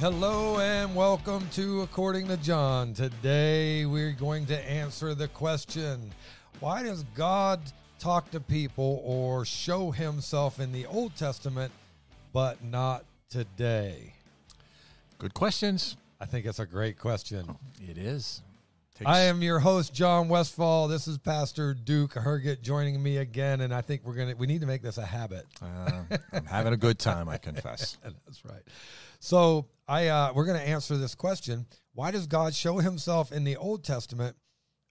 Hello and welcome to According to John. Today we're going to answer the question Why does God talk to people or show himself in the Old Testament but not today? Good questions. I think it's a great question. It is. Takes- I am your host, John Westfall. This is Pastor Duke Herget joining me again, and I think we're gonna we need to make this a habit. Uh, I'm having a good time, I confess. That's right. So I uh, we're going to answer this question: Why does God show Himself in the Old Testament,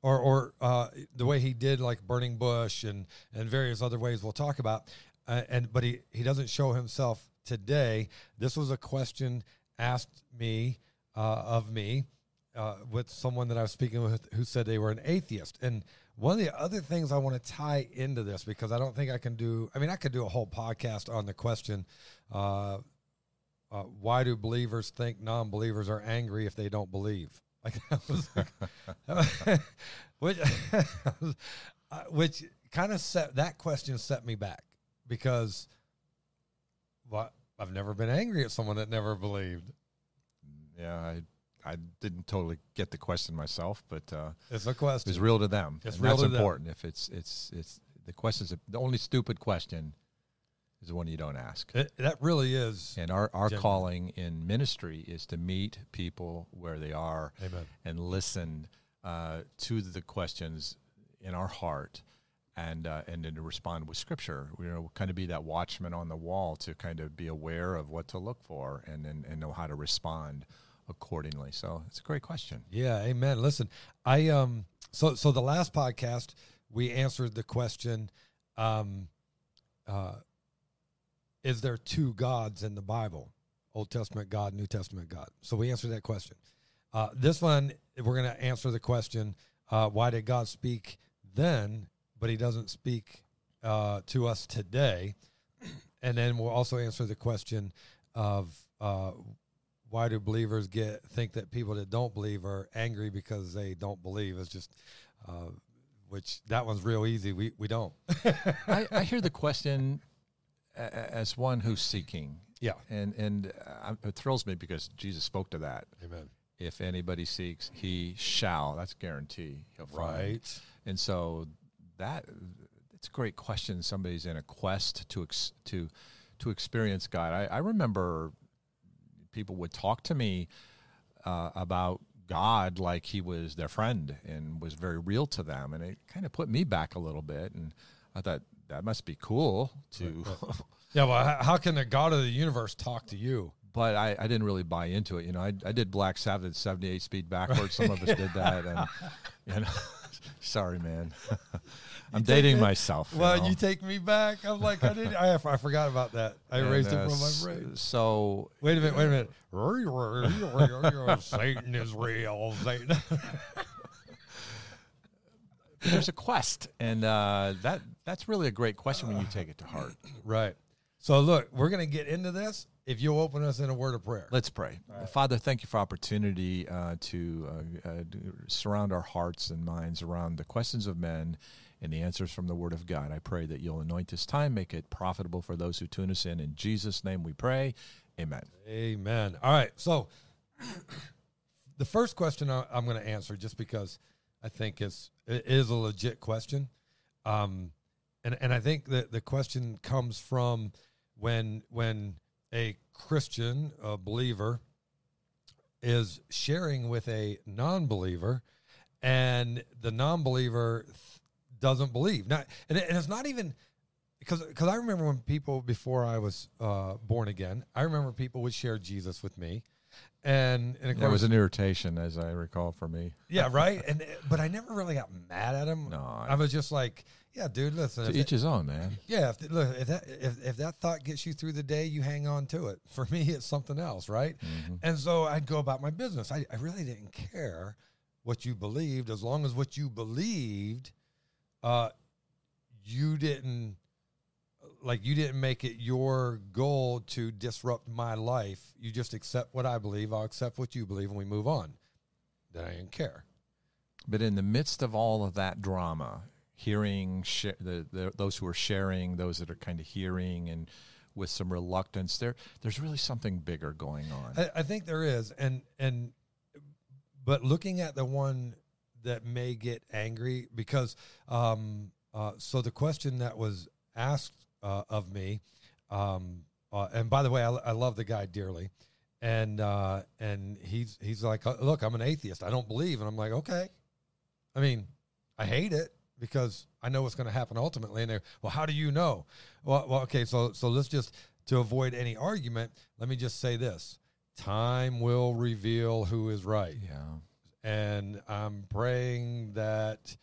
or or uh, the way He did, like burning bush and and various other ways we'll talk about, uh, and but He He doesn't show Himself today. This was a question asked me uh, of me uh, with someone that I was speaking with who said they were an atheist. And one of the other things I want to tie into this because I don't think I can do. I mean, I could do a whole podcast on the question. Uh, uh, why do believers think non-believers are angry if they don't believe? Like that was, which, uh, which kind of set that question set me back because, well, I've never been angry at someone that never believed. Yeah, I I didn't totally get the question myself, but uh, It's a question. was real to them. It's real that's to them. important. If it's it's it's the question's the only stupid question is the one you don't ask. It- that really is. And our, our Genuine. calling in ministry is to meet people where they are Amen. and listen uh, to the questions in our heart and uh, and then to respond with scripture. You know, kind of be that watchman on the wall to kind of be aware of what to look for and and, and know how to respond accordingly. So it's a great question. Yeah, amen. Listen, I um so so the last podcast we answered the question um uh is there two gods in the Bible? Old Testament God, New Testament God. So we answered that question. Uh this one we're going to answer the question uh why did God speak then but he doesn't speak uh to us today? And then we'll also answer the question of uh why do believers get think that people that don't believe are angry because they don't believe is just uh, which that one's real easy we we don't I, I hear the question as one who's seeking. yeah And and uh, it thrills me because Jesus spoke to that. amen If anybody seeks, he shall. That's guarantee. He'll find. right And so that it's a great question. Somebody's in a quest to ex, to to experience God. I, I remember people would talk to me uh, about God like he was their friend and was very real to them, and it kind of put me back a little bit. And I thought that must be cool to. yeah well how, can the god of the universe talk to you But I, I didn't really buy into it. You know, I, I did Black Sabbath 78 speed backwards. Some of us did that. And, you know, sorry, man. I'm dating it? myself. you well know. you take me back i'm like i didn't i, I forgot about that i And, erased it uh, from my brain So wait a minute wait a minute satan is real satan there's a quest, and uh, that that's really a great question when you take it to heart. right so look we're gonna get into this if you'll open us in a word of prayer Let's pray. Father, thank you for opportunity uh, to uh, uh, d- surround our hearts and minds around the questions of men and the answers from the Word of God. I pray that you'll anoint this time, make it profitable for those who tune us in. In Jesus' name we pray. Amen. Amen. All right. So the first question I'm going to answer, just because I think it's it is a legit question, um, and and I think that the question comes from when when a Christian, a believer, is sharing with a non-believer, and the non-believer th- doesn't believe. Now, and, it- and it's not even because because I remember when people before I was uh, born again, I remember people would share Jesus with me, and and That was an irritation, as I recall, for me. yeah, right. And but I never really got mad at him. No, I was just like, yeah, dude, listen, To each it- his own, man. yeah, if, look, if that if, if that thought gets you through the day, you hang on to it. For me, it's something else, right? Mhm. And so I'd go about my business. I, I really didn't care what you believed, as long as what you believed, uh, you didn't like you didn't make it your goal to disrupt my life. You just accept what I believe. I'll accept what you believe, and we move on. Then I didn't care. But in the midst of all of that drama, hearing sh- the, the those who are sharing, those that are kind of hearing, and with some reluctance. There, there's really something bigger going on. I, I think there is, and and but looking at the one that may get angry because um, uh, so the question that was asked uh, of me, um, uh, and by the way, I, I love the guy dearly, and uh, and he's he's like, "Uh, look, I'm an atheist. I don't believe, and I'm like, okay. I mean, I hate it because I know what's going to happen ultimately. And they're, well, how do you know? Well, well, okay, so so let's just to avoid any argument, let me just say this: time will reveal who is right, yeah. And I'm praying that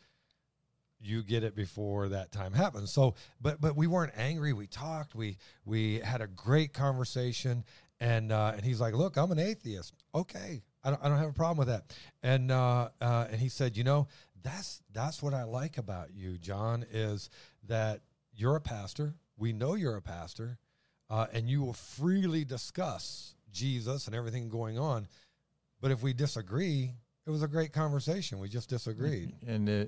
you get it before that time happens. So, but but we weren't angry. We talked. We we had a great conversation, and uh, and he's like, "Look, I'm an atheist. Okay, I don't I don't have a problem with that." And uh, uh, and he said, "You know, that's that's what I like about you, John, is that you're a pastor. We know you're a pastor, uh, and you will freely discuss Jesus and everything going on. But if we disagree, it was a great conversation. We just disagreed. And uh,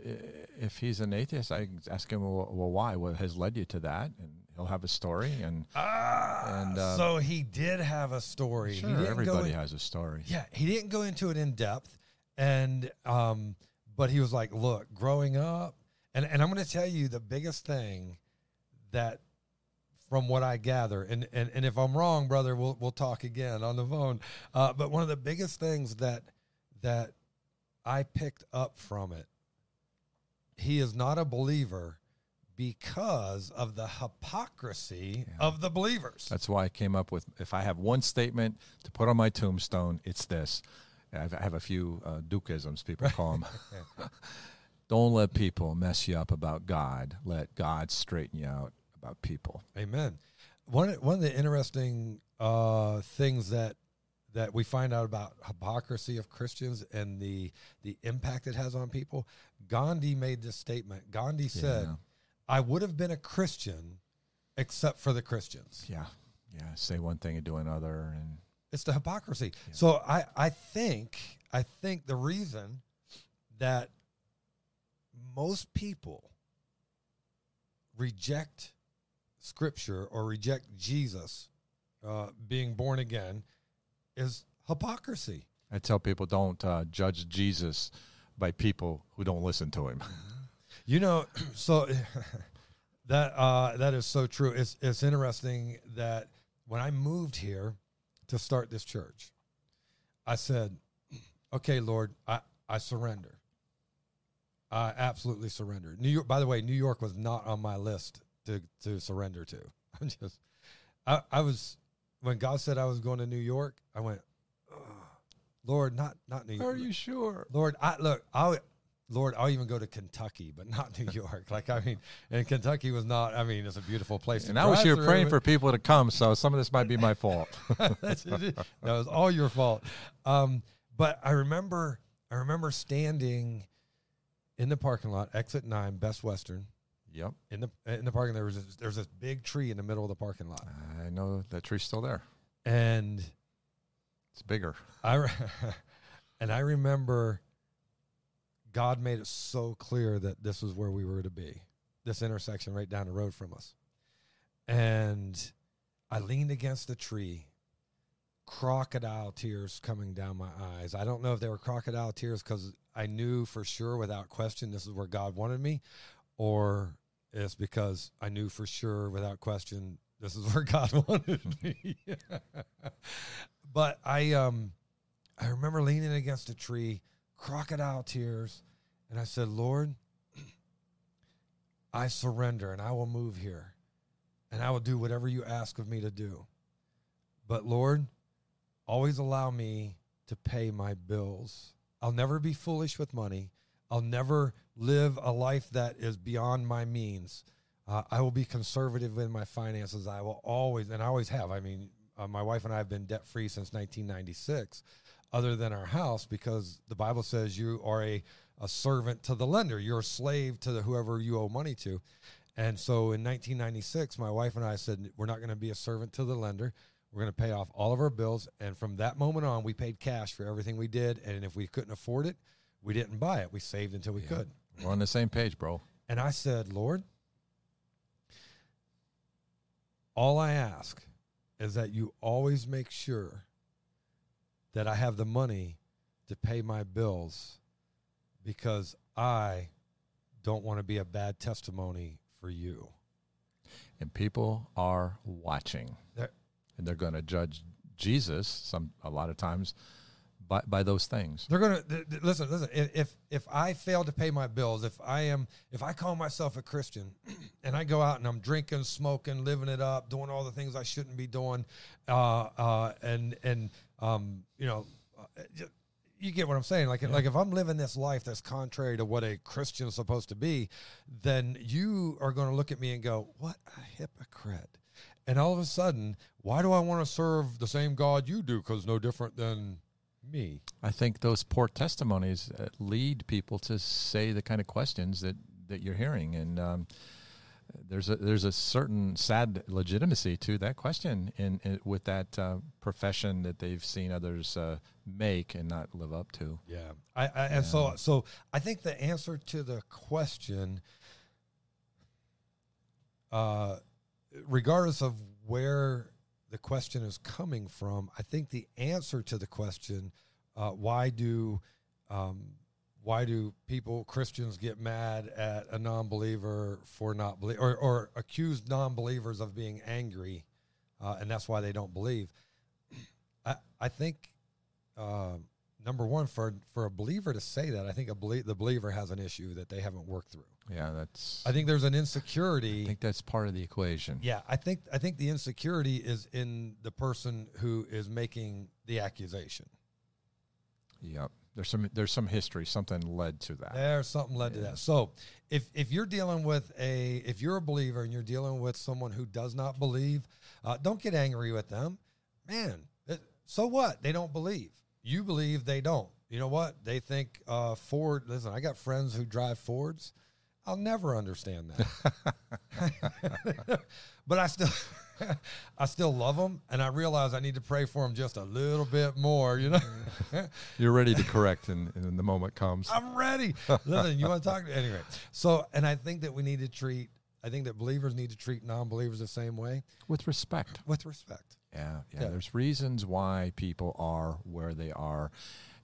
if he's an atheist, I ask him, well, well, why? What has led you to that? And he'll have a story. And Ah, And, uh, so he did have a story. sure, everybody in- has a story. Yeah, he didn't go into it in depth, and um, but he was like, "Look, growing up, and and I'm going to tell you the biggest thing that." From what I gather, and, and, and if I'm wrong, brother, we'll we'll talk again on the phone. Uh, but one of the biggest things that that I picked up from it, he is not a believer because of the hypocrisy Yeah. of the believers. That's why I came up with if I have one statement to put on my tombstone, it's this. I've, a few uh, Dukeisms, people call them. Don't let people mess you up about God. Let God straighten you out about people. Amen. One one of the interesting uh, things that that we find out about hypocrisy of Christians and the the impact it has on people. Gandhi made this statement. Gandhi said, Yeah. "I would have been a Christian except for the Christians." Yeah, yeah. Say one thing and do another, and It's the hypocrisy. Yeah. So I I think I think the reason that most people reject scripture or reject Jesus uh, being born again is hypocrisy. I tell people don't uh, judge Jesus by people who don't listen to him. You know, so that uh, that is so true. It's it's interesting that when I moved here to start this church, I said, "Okay, Lord, I I surrender. I absolutely surrender." New York, by the way, New York was not on my list to to surrender to. I'm just, I I was when God said I was going to New York, I went, "Ugh, Lord, not not New York. Are you sure? Lord, I look, I'll Lord, I'll even go to Kentucky, but not New York. Like I mean, and Kentucky was not. I mean, it's a beautiful place. And I was drive here praying for people to come, so some of this might be my fault. That's- that was all your fault. Um, but I remember, I remember standing in the parking lot, exit nine, Best Western. Yep, In the in the parking, there was this, there was this big tree in the middle of the parking lot, I know that tree's still there. and It's bigger. I re- and I remember God made it so clear that this was where we were to be, this intersection right down the road from us. And I leaned against the tree, crocodile tears coming down my eyes. I don't know if they were crocodile tears because I knew for sure, without question, this is where God wanted me, or it's because I knew for sure, without question, this is where God wanted me. but I um I remember leaning against a tree, crocodile tears, and I said, Lord, I surrender and I will move here and I will do whatever you ask of me to do. But Lord, always allow me to pay my bills. I'll never be foolish with money. I'll never live a life that is beyond my means. Uh, I will be conservative in my finances. I will always, and I always have. I mean, uh, my wife and I have been debt free since 1996, other than our house, because the Bible says you are a, a servant to the lender. You're a slave to the, whoever you owe money to. And so in 1996, my wife and I said, we're not going to be a servant to the lender. We're going to pay off all of our bills. And from that moment on, we paid cash for everything we did. And if we couldn't afford it, we didn't buy it. We saved until we Yeah. could. We're on the same page, bro. And I said, Lord, All I ask is that you always make sure that I have the money to pay my bills because I don't want to be a bad testimony for you. And people are watching. They're- and they're going to judge Jesus some a lot of times by, by those things. They're gonna th- th- listen. Listen. If, if I fail to pay my bills, if I am, if I call myself a Christian, and I go out and I'm drinking, smoking, living it up, doing all the things I shouldn't be doing, uh, uh, and and um, you know, uh, you get what I'm saying. Like like if I'm living this life that's contrary to what a Christian is supposed to be, then you are going to look at me and go, "What a hypocrite." And all of a sudden, why do I want to serve the same God you do? Because no different than me. I think those poor testimonies uh, lead people to say the kind of questions that, that you're hearing, and um, there's a there's a certain sad legitimacy to that question in, in with that uh, profession that they've seen others uh, make and not live up to. Yeah, I, I and so so I think the answer to the question, uh, regardless of where the question is coming from, I think the answer to the question, uh, why do um, why do people Christians get mad at a non-believer for not believe or, or accuse non-believers of being angry, uh, and that's why they don't believe. I I think um, number one for for a believer to say that, I think a belie- the believer has an issue that they haven't worked through. Yeah, that's. I think there's an insecurity. I think that's part of the equation. yeah, I think I think the insecurity is in the person who is making the accusation. Yep. There's some there's some history. Something led to that. There's something led to that. So if if you're dealing with a if you're a believer and you're dealing with someone who does not believe, uh, don't get angry with them, man. it- so what? They don't believe. You believe they don't. You know what? They think uh, Ford. Listen, I got friends who drive Fords. I'll never understand that. but I still, I still love them, and I realize I need to pray for them just a little bit more. You know. You're ready to correct, and, and the moment comes. I'm ready. Listen, you want to talk to anyway. So, and I think that we need to treat. I think that believers need to treat non-believers the same way with respect. with respect. Yeah, yeah, Yeah. There's reasons why people are where they are.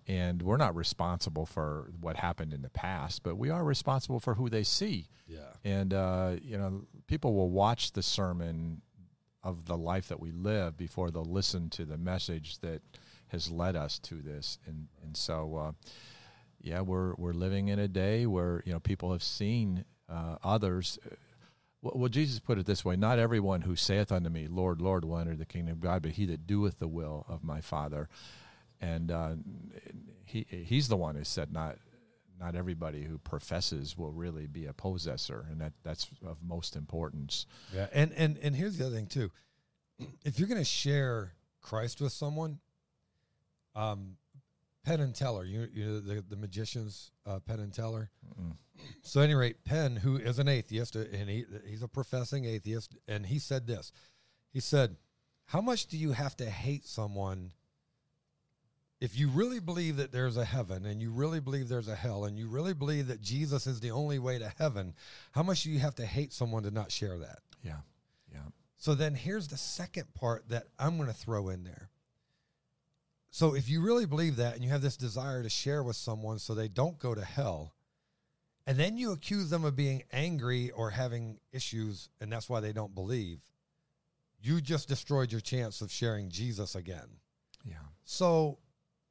And we're not responsible for what happened in the past, but we are responsible for who they see. Yeah. And, uh, you know, people will watch the sermon of the life that we live before they'll listen to the message that has led us to this. And, and so, uh, yeah, we're, we're living in a day where, you know, people have seen uh, others. Well, well, Jesus put it this way Not everyone who saith unto me, Lord, Lord, will enter the kingdom of God, but he that doeth the will of my Father. And uh, he, he's the one who said, Not not everybody who professes will really be a possessor, and that, that's of most importance. Yeah. And and and here's the other thing too. If you're going to share Christ with someone, um, Penn and Teller, you, you know, the the magicians, uh, Penn and Teller. Mm. So, at any rate, Penn, who is an atheist, uh, and he he's a professing atheist, and he said this. He said, "How much do you have to hate someone if you really believe that there's a heaven, and you really believe there's a hell, and you really believe that Jesus is the only way to heaven? How much do you have to hate someone to not share that?" Yeah, yeah. So then here's the second part that I'm going to throw in there. So if you really believe that and you have this desire to share with someone so they don't go to hell, and then you accuse them of being angry or having issues and that's why they don't believe, you just destroyed your chance of sharing Jesus again. Yeah. So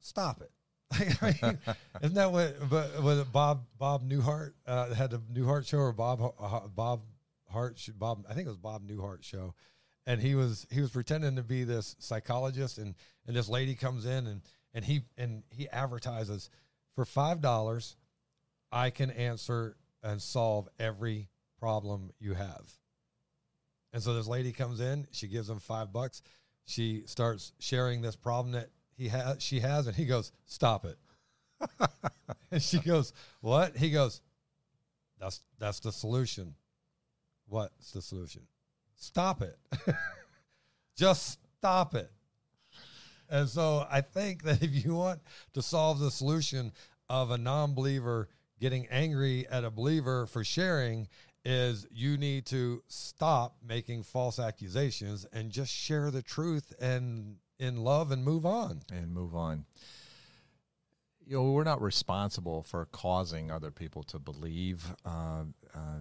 stop it. I mean, isn't that what, but was it Bob Bob Newhart uh, had the Newhart show or Bob uh, Bob Hart Bob I think it was Bob Newhart show, and he was he was pretending to be this psychologist and and this lady comes in and and he and he advertises for five dollars, I can answer and solve every problem you have. And so this lady comes in, she gives him five bucks. She starts sharing this problem that he has she has, and he goes, Stop it. and she goes, What? He goes, That's that's the solution. What's the solution? Stop it. Just stop it. And so I think that if you want to solve the solution of a non believer getting angry at a believer for sharing is you need to stop making false accusations and just share the truth and in love and move on. and move on. You know, we're not responsible for causing other people to believe. Uh, uh,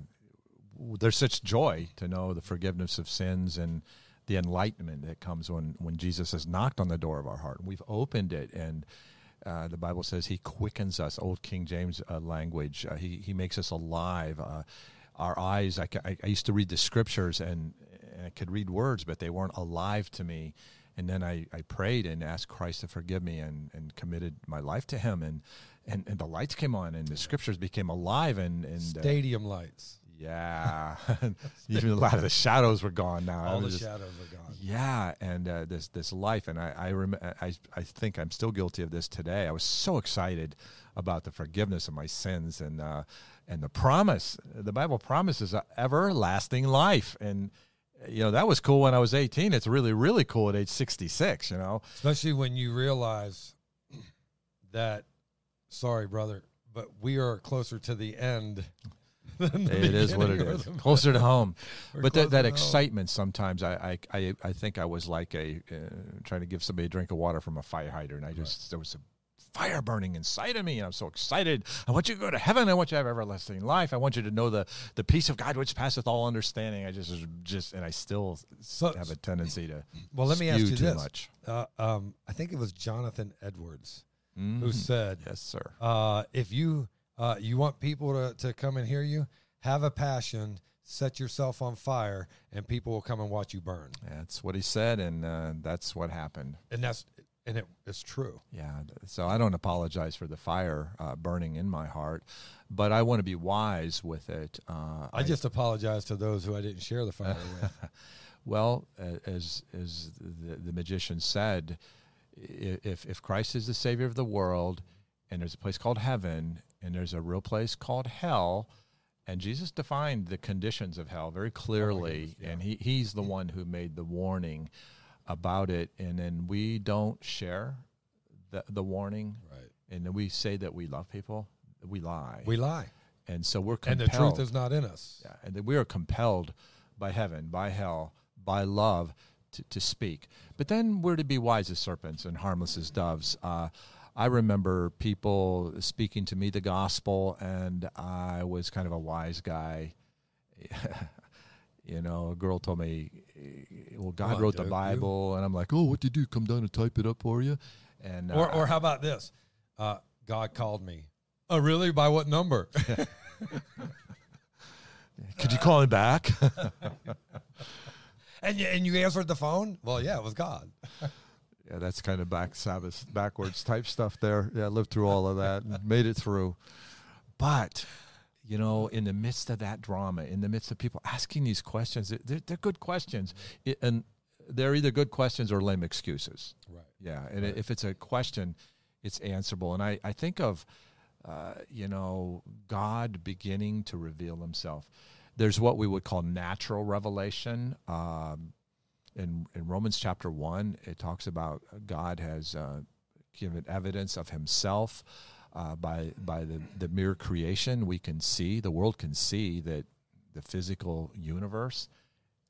there's such joy to know the forgiveness of sins and the enlightenment that comes when, when Jesus has knocked on the door of our heart. We've opened it, and uh, the Bible says He quickens us. Old King James uh, language. Uh, he He makes us alive. Uh, our eyes. I, I, used to read the scriptures and, and I could read words, but they weren't alive to me. And then I, I prayed and asked Christ to forgive me and, and committed my life to Him. And, and, and the lights came on and the scriptures became alive. And, and uh, Stadium lights. yeah, even a lot of the shadows were gone now. All the just- shadows are gone. yeah, and uh, this this life, and I I, rem- I I think I'm still guilty of this today. I was so excited about the forgiveness of my sins and uh, and the promise. The Bible promises everlasting life, and you know that was cool when I was 18. It's really really cool at age 66. You know, Especially when you realize that, sorry, brother, but we are closer to the end. It is what it is, closer to home. We're but that, that to home. excitement sometimes I, I I think I was like a uh, trying to give somebody a drink of water from a fire hydrant. I just there was a fire burning inside of me, and I'm so excited. I want you to go to heaven. I want you to have everlasting life. I want you to know the the peace of God which passeth all understanding. I just just and I still So- have a tendency to Well, let me ask you too this. much. Uh, um, I think it was Jonathan Edwards who Mhm. said, Yes, sir. uh, "If you uh, you want people to, to come and hear you, have a passion, set yourself on fire, and people will come and watch you burn." That's what he said, and uh, that's what happened. And that's and it's true. Yeah, so I don't apologize for the fire uh, burning in my heart, but I want to be wise with it. Uh, I just apologize to those who I didn't share the fire with. well, as as the, the magician said, if if Christ is the Savior of the world, and there's a place called heaven, and there's a real place called hell, and Jesus defined the conditions of hell very clearly, yeah. and he he's the one who made the warning about it, and then we don't share the the warning, Right. and then we say that we love people, we lie, We lie, and so we're and the truth is not in us. Yeah, and that we are compelled by heaven, by hell, by love to, to speak. But then we're to be wise as serpents and harmless as doves. Uh, I remember people speaking to me the gospel, and I was kind of a wise guy. you know, a girl told me, "Well, God wrote the Duke, you- Bible," and I'm like, "Oh, what did you do? Come down and type it up for you?" And Or uh, or how about this? Uh, God called me. Oh, really? By what number? could you call him back? and you, and you answered the phone? Well, yeah, it was God. Yeah, that's kind of Black Sabbath backwards type stuff there. Yeah, I lived through all of that and made it through. But, you know, in the midst of that drama, in the midst of people asking these questions, they're, they're good questions. It, and they're either good questions or lame excuses. Right. Yeah. And Right. if it's a question, it's answerable. And I, I think of, uh, you know, God beginning to reveal himself. There's what we would call natural revelation. Um, in, in Romans chapter 1, it talks about God has uh, given evidence of himself uh, by, by the, the mere creation. We can see, the world can see that the physical universe.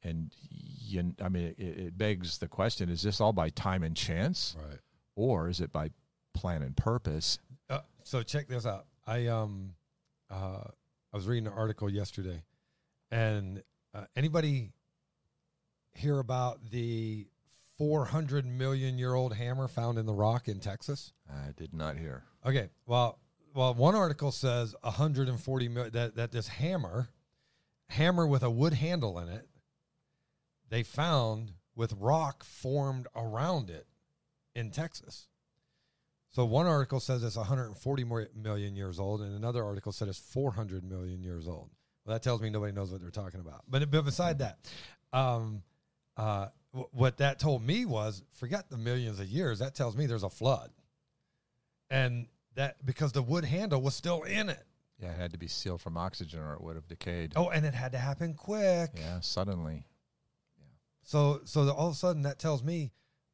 And you, I mean, it, it begs the question: Is this all by time and chance, Right. or is it by plan and purpose? Uh, so check this out. I um, uh, I was reading an article yesterday, and uh, anybody hear about the 400 million year old hammer found in the rock in Texas? I did not hear. Okay. Well, well, one article says 140 million that that this hammer, hammer with a wood handle in it, they found with rock formed around it in Texas. So one article says it's 140 million years old, and another article said it's 400 million years old. Well, that tells me nobody knows what they're talking about. But, but beside that, um, uh, w- what that told me was forget the millions of years. That tells me there's a flood, and that because the wood handle was still in it. Yeah, it had to be sealed from oxygen, or it would have decayed. Oh, and it had to happen quick. Yeah, suddenly. Yeah. So so the, all of a sudden that tells me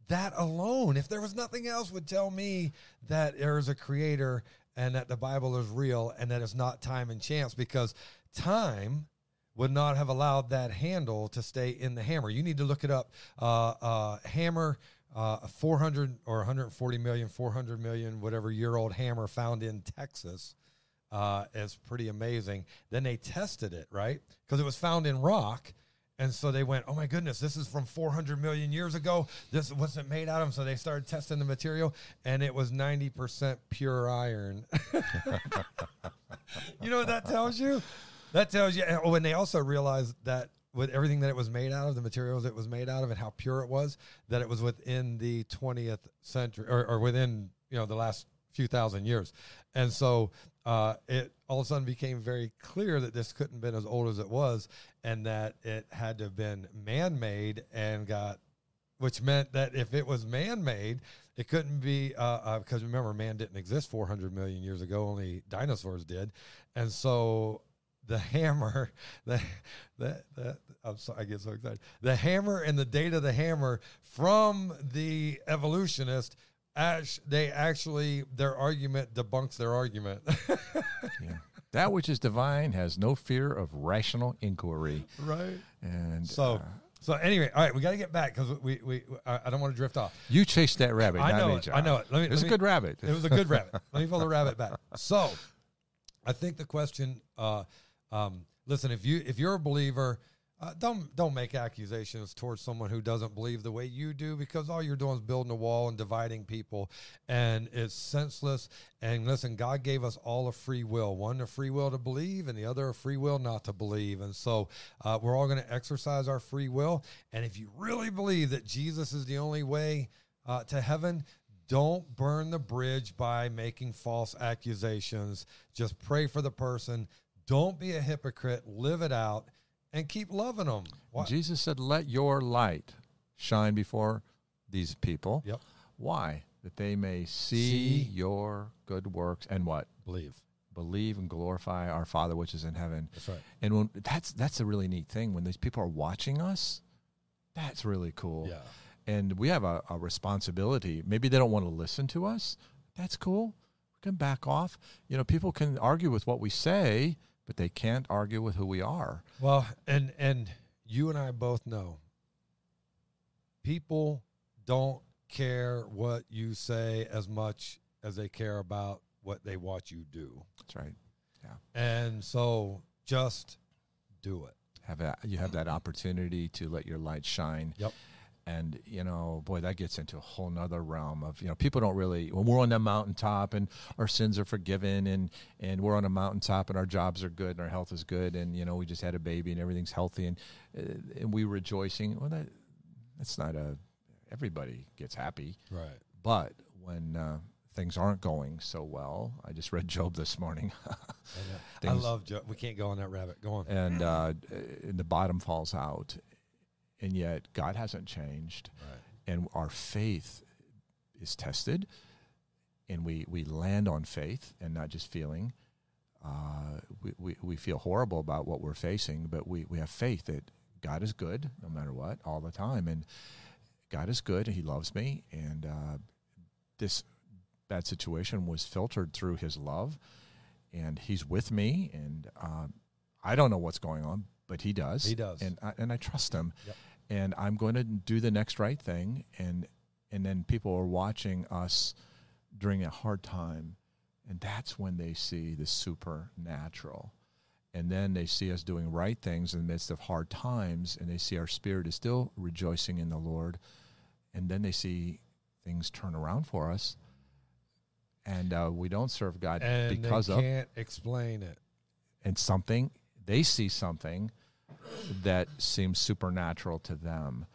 that alone, if there was nothing else, would tell me that there is a creator and that the Bible is real and that it's not time and chance because time would not have allowed that handle to stay in the hammer. You need to look it up. Uh, uh, hammer, uh, 400 or 140 million, 400 million, whatever year old hammer found in Texas uh, is pretty amazing. Then they tested it, right? Because it was found in rock. And so they went, oh my goodness, this is from 400 million years ago. This wasn't made out of. So they started testing the material, and it was 90% pure iron. you know what that tells you? That tells you. Oh, and they also realized that with everything that it was made out of, the materials it was made out of, and how pure it was, that it was within the 20th century or, or within you know the last few thousand years. And so uh, it all of a sudden became very clear that this couldn't have been as old as it was, and that it had to have been man-made and got, which meant that if it was man-made, it couldn't be uh, uh, because remember, man didn't exist 400 million years ago; only dinosaurs did, and so the hammer, the that that I'm sorry, I get so excited. The hammer and the date of the hammer from the evolutionist Ash, they actually their argument debunks their argument. yeah. That which is divine has no fear of rational inquiry. Right. And so. uh, so anyway, all right, we got to get back because we, we I, I don't want to drift off. you chased that rabbit. I not know me, it. John. I know it. Let me- it was a good rabbit. It was a good rabbit. Let me pull the rabbit back. So, I think the question. Uh, um, listen, if you if you're a believer, uh, don't don't make accusations towards someone who doesn't believe the way you do, because all you're doing is building a wall and dividing people, and it's senseless. And listen, God gave us all a free will: one a free will to believe, and the other a free will not to believe. And so, uh, we're all going to exercise our free will. And if you really believe that Jesus is the only way uh, to heaven, don't burn the bridge by making false accusations. Just pray for the person. Don't be a hypocrite. Live it out and keep loving them. Why- Jesus said, "Let your light shine before these people." Yep. Why? That they may see, See. your good works and what Believe. believe and glorify our Father which is in heaven. That's right. And when that's that's a really neat thing when these people are watching us. That's really cool. Yeah. And we have a, a responsibility. Maybe they don't want to listen to us. That's cool. We can back off. You know, people can argue with what we say, but they can't argue with who we are. Well, and and you and I both know people don't care what you say as much as they care about what they watch you do. That's right. Yeah. And so just do it. Have that you have that opportunity to let your light shine. Yep. And you know, boy, that gets into a whole nother realm of you know people don't really when we're on the mountaintop and our sins are forgiven and and we're on a mountaintop and our jobs are good and our health is good and you know we just had a baby and everything's healthy and uh, and we rejoicing. Well, that that's not a everybody gets happy, Right. but when uh, things aren't going so well, I just read Job this morning. I Things- love Job. We can't go on that rabbit. Go on. and uh, and the bottom falls out, and yet God hasn't changed, Right. and our faith is tested, and we we land on faith and not just feeling. Uh, we, we we feel horrible about what we're facing, but we we have faith that God is good no matter what all the time, and God is good. He loves me, and uh, this bad situation was filtered through His love, and He's with me, and um, I don't know what's going on, but He does. He does. and I, and I trust Him, Yep. And I'm going to do the next right thing, and and then people are watching us during a hard time, and that's when they see the supernatural. And then they see us doing right things in the midst of hard times, and they see our spirit is still rejoicing in the Lord. And then they see things turn around for us. And uh, we don't serve God And because they of can't explain it. and something they see something that seems supernatural to them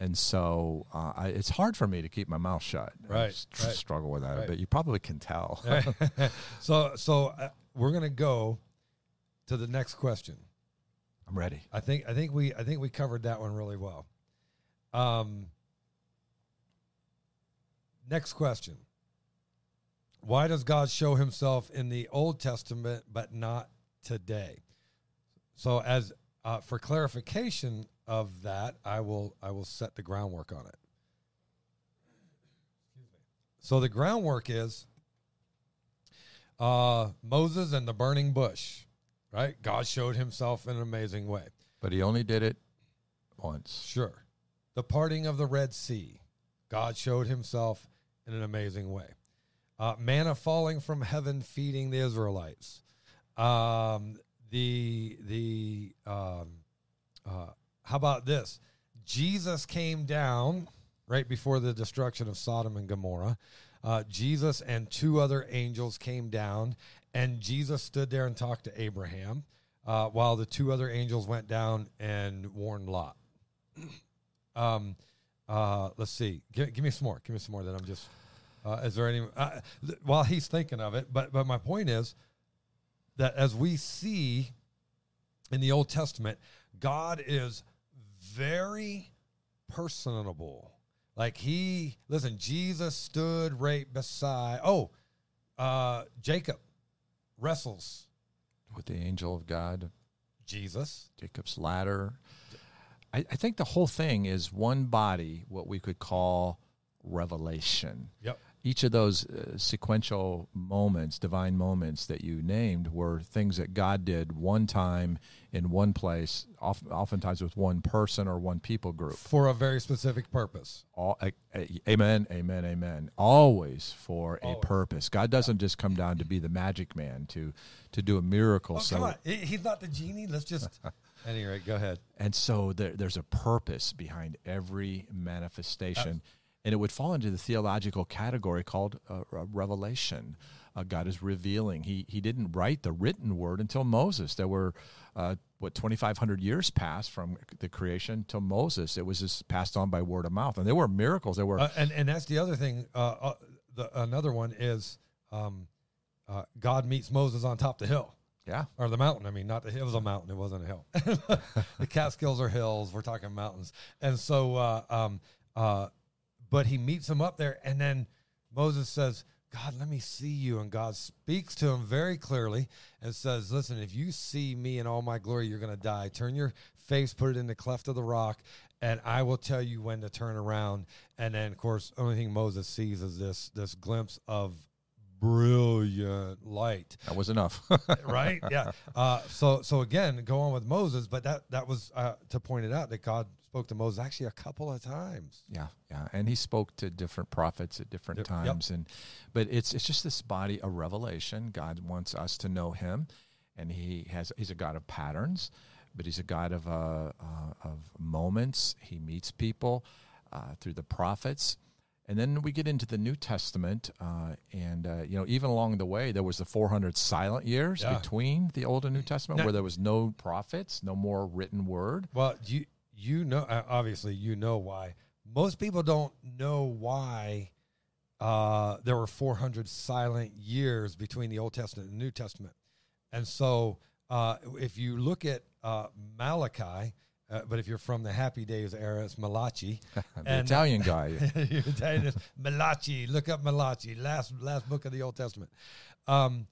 and so uh, I, it's hard for me to keep my mouth shut Right, tr- right, struggle with that right. but you probably can tell so so uh, we're gonna go to the next question. i'm ready I think I think we I think we covered that one really well. Um, next question. Why does God show himself in the Old Testament but not today? So as uh, for clarification of that, I will I will set the groundwork on it. So the groundwork is uh, Moses and the burning bush, right? God showed himself in an amazing way. But he only did it once. Sure. The parting of the Red Sea, God showed himself in an amazing way. Uh, manna falling from heaven, feeding the Israelites. Um, the the um, uh, how about this? Jesus came down right before the destruction of Sodom and Gomorrah. Uh, Jesus and two other angels came down, and Jesus stood there and talked to Abraham, uh, while the two other angels went down and warned Lot. Um, uh, let's see. Give, give me some more. Give me some more. That I'm just. Uh, is there any? Uh, while he's thinking of it, but but my point is that as we see in the Old Testament, God is very personable. Like he, listen, Jesus stood right beside. Oh, uh, Jacob wrestles With the angel of God, Jesus. Jacob's ladder. I, I think the whole thing is one body, what we could call revelation. Yep. Each of those uh, sequential moments, divine moments that you named, were things that God did one time in one place, of, oftentimes with one person or one people group. For a very specific purpose. All, a, a- amen, amen, amen. Always for a purpose. God doesn't just come down to be the magic man to to do a miracle. Oh, so come on. He's not the genie. Let's just. Any rate, go ahead. And so there, there's a purpose behind every manifestation. And it would fall into the theological category called uh, revelation. Uh, God is revealing. He, he didn't write the written word until Moses. There were, uh, what, 2,500 years passed from the creation to Moses. It was just passed on by word of mouth. And there were miracles. There were, Uh, and and that's the other thing. Uh, uh, the another one is um, uh, God meets Moses on top of the hill yeah, or the mountain. I mean, not the hill. It was a mountain. It wasn't a hill. the Catskills are hills. We're talking mountains. And so, uh, um, uh, but he meets him up there, and then Moses says, "God, let me see you." And God speaks to him very clearly and says, "Listen, if you see me in all my glory, you're going to die. Turn your face, put it in the cleft of the rock." And I will tell you when to turn around. And then, of course, only thing Moses sees is this this glimpse of brilliant light that was enough. right? Yeah. Uh, so so again, go on with Moses, but that that was uh, to point it out that God spoke to Moses actually a couple of times. Yeah, yeah, and he spoke to different prophets at different Yep, yep. times, and but it's it's just this body of revelation. God wants us to know Him, and He has He's a God of patterns, but He's a God of uh, uh, of moments. He meets people uh, through the prophets, and then we get into the New Testament, uh, and uh, you know even along the way there was the 400 silent years Yeah. between the Old and New Testament, Now- where there was no prophets, no more written word. Well, you you know uh, obviously you know why. Most people don't know why uh, there were 400 silent years between the Old Testament and the New Testament. And so uh, if you look at uh, Malachi, uh, but if you're from the Happy Days era, it's Malachi. The And- Italian guy. Italian. It's Malachi. Look up Malachi. Last last book of the Old Testament. Um,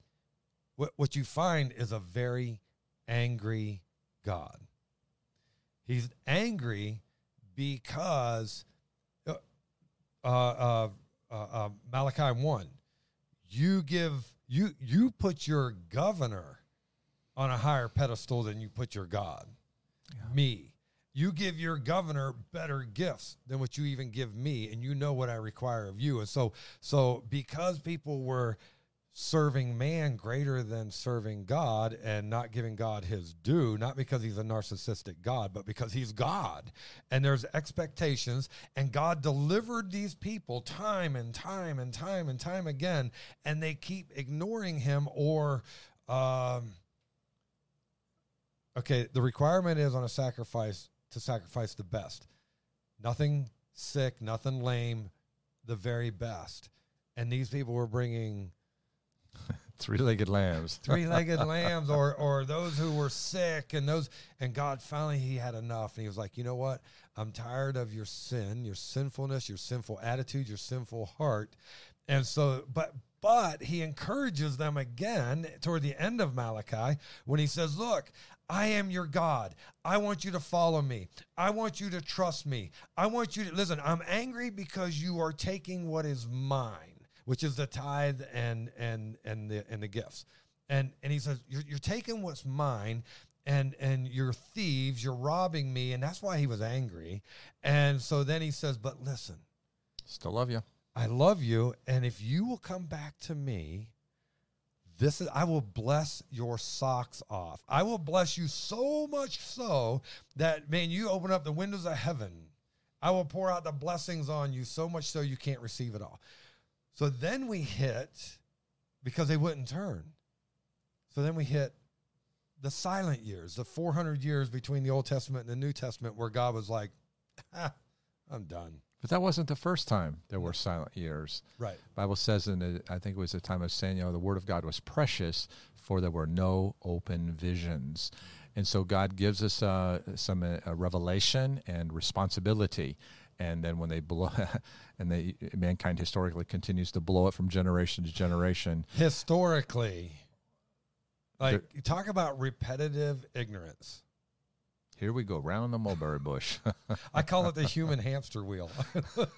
what what you find is a very angry God. He's angry because uh, uh, uh, uh, uh, Malachi one. You give you you put your governor on a higher pedestal than you put your God. Me. You give your governor better gifts than what you even give me, and you know what I require of you. And so, so because people were serving man greater than serving God and not giving God his due, not because he's a narcissistic God, but because he's God. And there's expectations, and God delivered these people time and time and time and time again, and they keep ignoring him or um okay, the requirement is on a sacrifice to sacrifice the best. Nothing sick, nothing lame, the very best. And these people were bringing Three-legged lambs. three-legged lambs or or those who were sick and those and God finally he had enough and he was like, "You know what? I'm tired of your sin, your sinfulness, your sinful attitude, your sinful heart." And so but but he encourages them again toward the end of Malachi when he says, "Look, I am your God. I want you to follow me. I want you to trust me. I want you to listen. I'm angry because you are taking what is mine, which is the tithe and and and the and the gifts. And and he says, You're you're taking what's mine and and you're thieves, you're robbing me, and that's why he was angry. And so then he says, But listen, Still love you. I love you, and if you will come back to me, this is I will bless your socks off. I will bless you so much so that man, you open up the windows of heaven. I will pour out the blessings on you so much so you can't receive it all. So then we hit because they wouldn't turn. So then we hit the silent years, the 400 years between the Old Testament and the New Testament where God was like, ah, I'm done. But that wasn't the first time there were silent years. Right. Bible says in the, I think it was the time of know, the word of God was precious, for there were no open visions. And so God gives us uh, some uh, revelation and responsibility. And then when they blow, and they mankind historically continues to blow it from generation to generation. Historically, like you talk about repetitive ignorance. Here we go round the mulberry bush. I call it the human hamster wheel.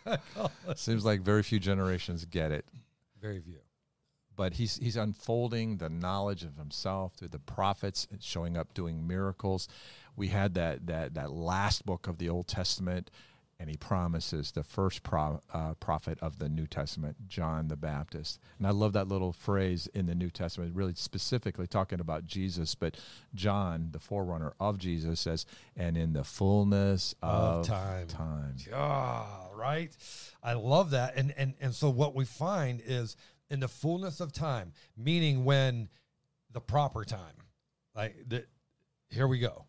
Seems like very few generations get it. Very few. But he's he's unfolding the knowledge of himself through the prophets, and showing up doing miracles. We had that that that last book of the Old Testament, and he promises the first pro, uh, prophet of the New Testament, John the Baptist. And I love that little phrase in the New Testament, really specifically talking about Jesus. But John, the forerunner of Jesus, says, "And in the fullness of, Of time. time." Yeah, right. I love that. And and and so what we find is in the fullness of time, meaning when the proper time. Like the here we go.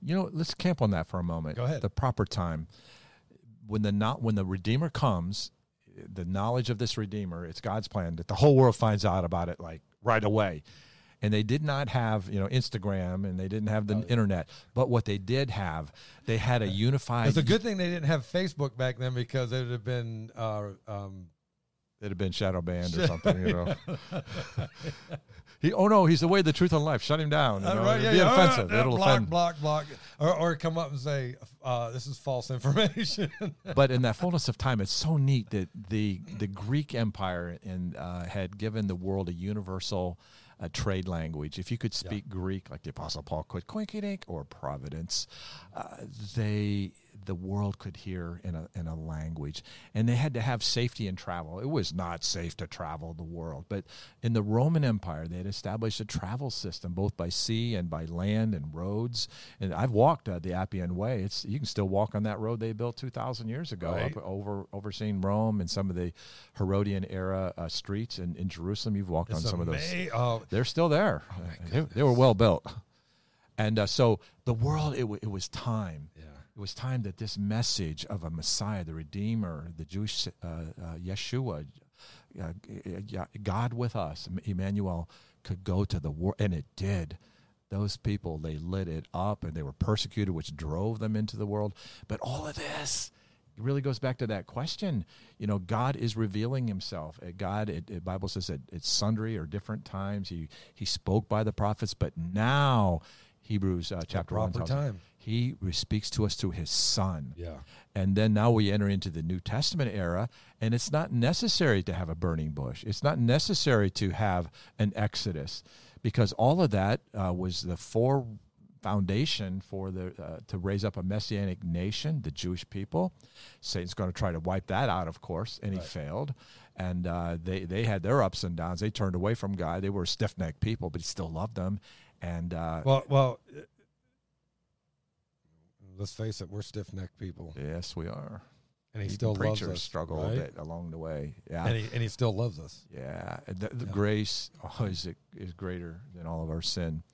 You know, let's camp on that for a moment. Go ahead. The proper time when the not when the redeemer comes, the knowledge of this redeemer, it's God's plan that the whole world finds out about it like right away. And they did not have, you know, Instagram and they didn't have the internet. But what they did have, they had a unified It's a good thing they didn't have Facebook back then because it would have been uh, um, It'd have been shadow banned or something, you know. he, oh no, he's the way, the truth, and life. Shut him down. You know? right, yeah, be yeah, offensive. It'll block, offend. block, block, or, or come up and say, uh, "This is false information." but in that fullness of time, it's so neat that the the Greek Empire and uh, had given the world a universal uh, trade language. If you could speak Greek, like the Apostle Paul could, Quinkydink or Providence, uh, they the world could hear in a in a language, and they had to have safety in travel. It was not safe to travel the world, but in the Roman Empire, they had established a travel system both by sea and by land and roads. And I've walked uh, the Appian Way. It's you can still walk on that road they built two thousand years ago, Right. up over overseeing Rome and some of the Herodian era uh, streets in, in Jerusalem. You've walked on It's some of those. oh, They're still there. they, they were well built. And uh, so the world, it, w- it was time. yeah. It was time that this message of a Messiah, the Redeemer, the Jewish uh, uh, Yeshua, uh, God with us, Emmanuel, could go to the world, and it did. Those people, they lit it up, and they were persecuted, which drove them into the world. But all of this, it really goes back to that question. You know, God is revealing Himself. Uh, God, it, the Bible says that it's sundry or different times. He He spoke by the prophets, but now Hebrews uh, chapter one time. He speaks to us through His Son. Yeah. And then now we enter into the New Testament era, and it's not necessary to have a burning bush. It's not necessary to have an Exodus, because all of that uh, was the fore foundation for the uh, to raise up a messianic nation, the Jewish people. Satan's going to try to wipe that out, of course, and he failed. And uh, they they had their ups and downs. They turned away from God. They were stiff necked people, but he still loved them. And uh, Well, well. Let's face it, we're stiff necked people, yes, we are. and he Even still loves us. struggle right? a bit along the way. Yeah, and he and he still loves us. Yeah, the, the Yeah. grace always is greater than all of our sin.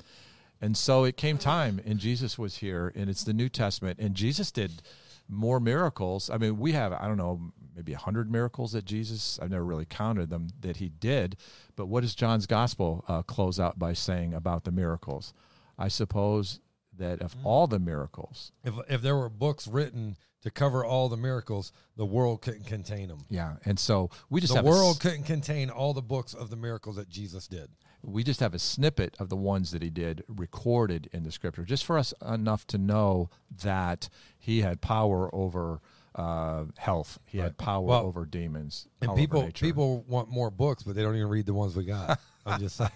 And so it came time, and Jesus was here, and it's the New Testament, and Jesus did more miracles. I mean, we have, I don't know, maybe 100 miracles that Jesus, I've never really counted them, that he did. But what does John's gospel uh, close out by saying about the miracles? I suppose that of all the miracles, If if there were books written to cover all the miracles, the world couldn't contain them. yeah. And so we just The have a world couldn't contain all the books of the miracles that Jesus did. we just have a snippet of the ones that he did recorded in the scripture, just for us enough to know that he had power over uh, health. He had power Well, over demons. And people people want more books, but they don't even read the ones we got. I'm just saying.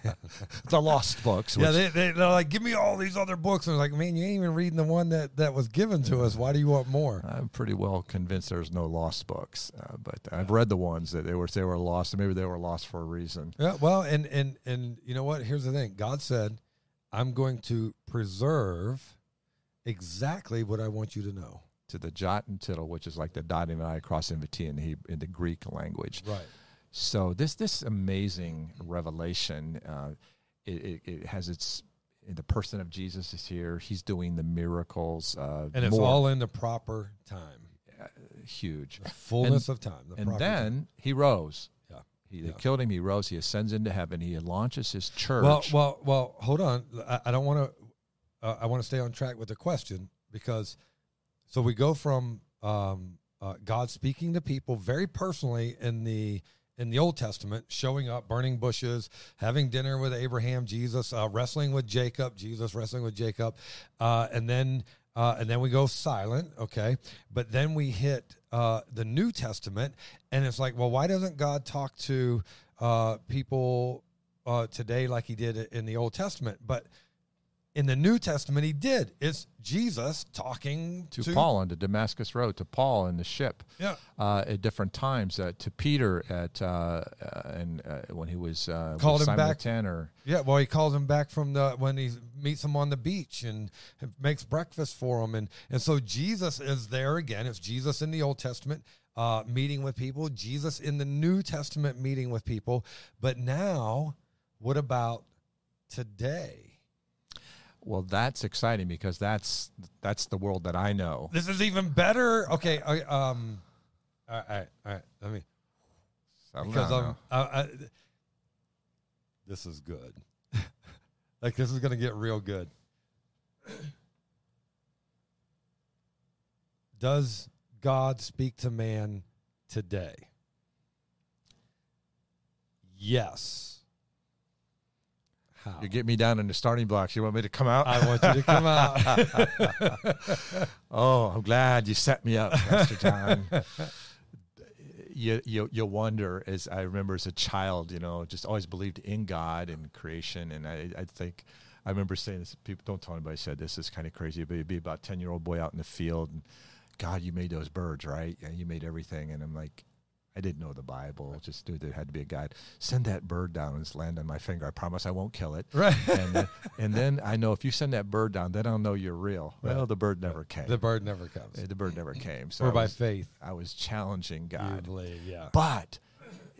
the lost books. yeah, which- they, they, they're like, give me all these other books. And I'm like, man, you ain't even reading the one that, that was given to us. Why do you want more? I'm pretty well convinced there's no lost books, uh, but I've read the ones that they were they were lost, and maybe they were lost for a reason. Yeah, well, and and and you know what? Here's the thing. God said, "I'm going to preserve exactly what I want you to know." To the jot and tittle, which is like the dotting the i across in the T in the in the Greek language. Right. So this this amazing revelation, uh, it, it, it has its the person of Jesus is here. He's doing the miracles, uh, And it's more all in the proper time, huge. the fullness of time. The And then time. he rose. Yeah. He, they Yeah. killed him. He rose. He ascends into heaven. He launches his church. well, well, well. Hold on. I, I don't want to. Uh, I want to stay on track with the question because, so we go from um, uh, God speaking to people very personally in the in the Old Testament, showing up, burning bushes, having dinner with Abraham, Jesus, uh, wrestling with Jacob, Jesus wrestling with Jacob, uh, and then uh, and then we go silent, okay. But then we hit uh, the New Testament, and it's like, well, why doesn't God talk to uh, people uh, today like He did in the Old Testament? But in the New Testament, He did. It's Jesus talking to, to, Paul on the Damascus Road, to Paul in the ship, Yeah. uh, at different times, uh, to Peter at uh, uh, and uh, when he was uh, Called him Simon back. Tanner. Yeah, well, he calls him back from the when he meets him on the beach and makes breakfast for him, and and so Jesus is there again. It's Jesus in the Old Testament uh, meeting with people, Jesus in the New Testament meeting with people. But now, what about today? Well, that's exciting because that's that's the world that I know. This is even better. Okay, I, um, all right, all right. Let me because I'm. I, I, this is good. like this is gonna get real good. Does God speak to man today? Yes. How? You get me down in the starting blocks. You want me to come out? I want you to come out. oh, I'm glad you set me up, Pastor John. you, you you wonder as I remember as a child, you know, just always believed in God and creation, and I I think I remember saying this. People don't tell anybody I said this. is kind of crazy, but you'd be about ten year old boy out in the field, and God, you made those birds, right? And you made everything, and I'm like. I didn't know the Bible. Just knew there had to be a God. Send that bird down and land on my finger. I promise I won't kill it. right. and, then, and then I know if you send that bird down, then I'll know you're real. Well, Right. the bird never came. The bird never comes. Uh, the bird never came. So Or by was, faith. I was challenging You God. believe, yeah. But,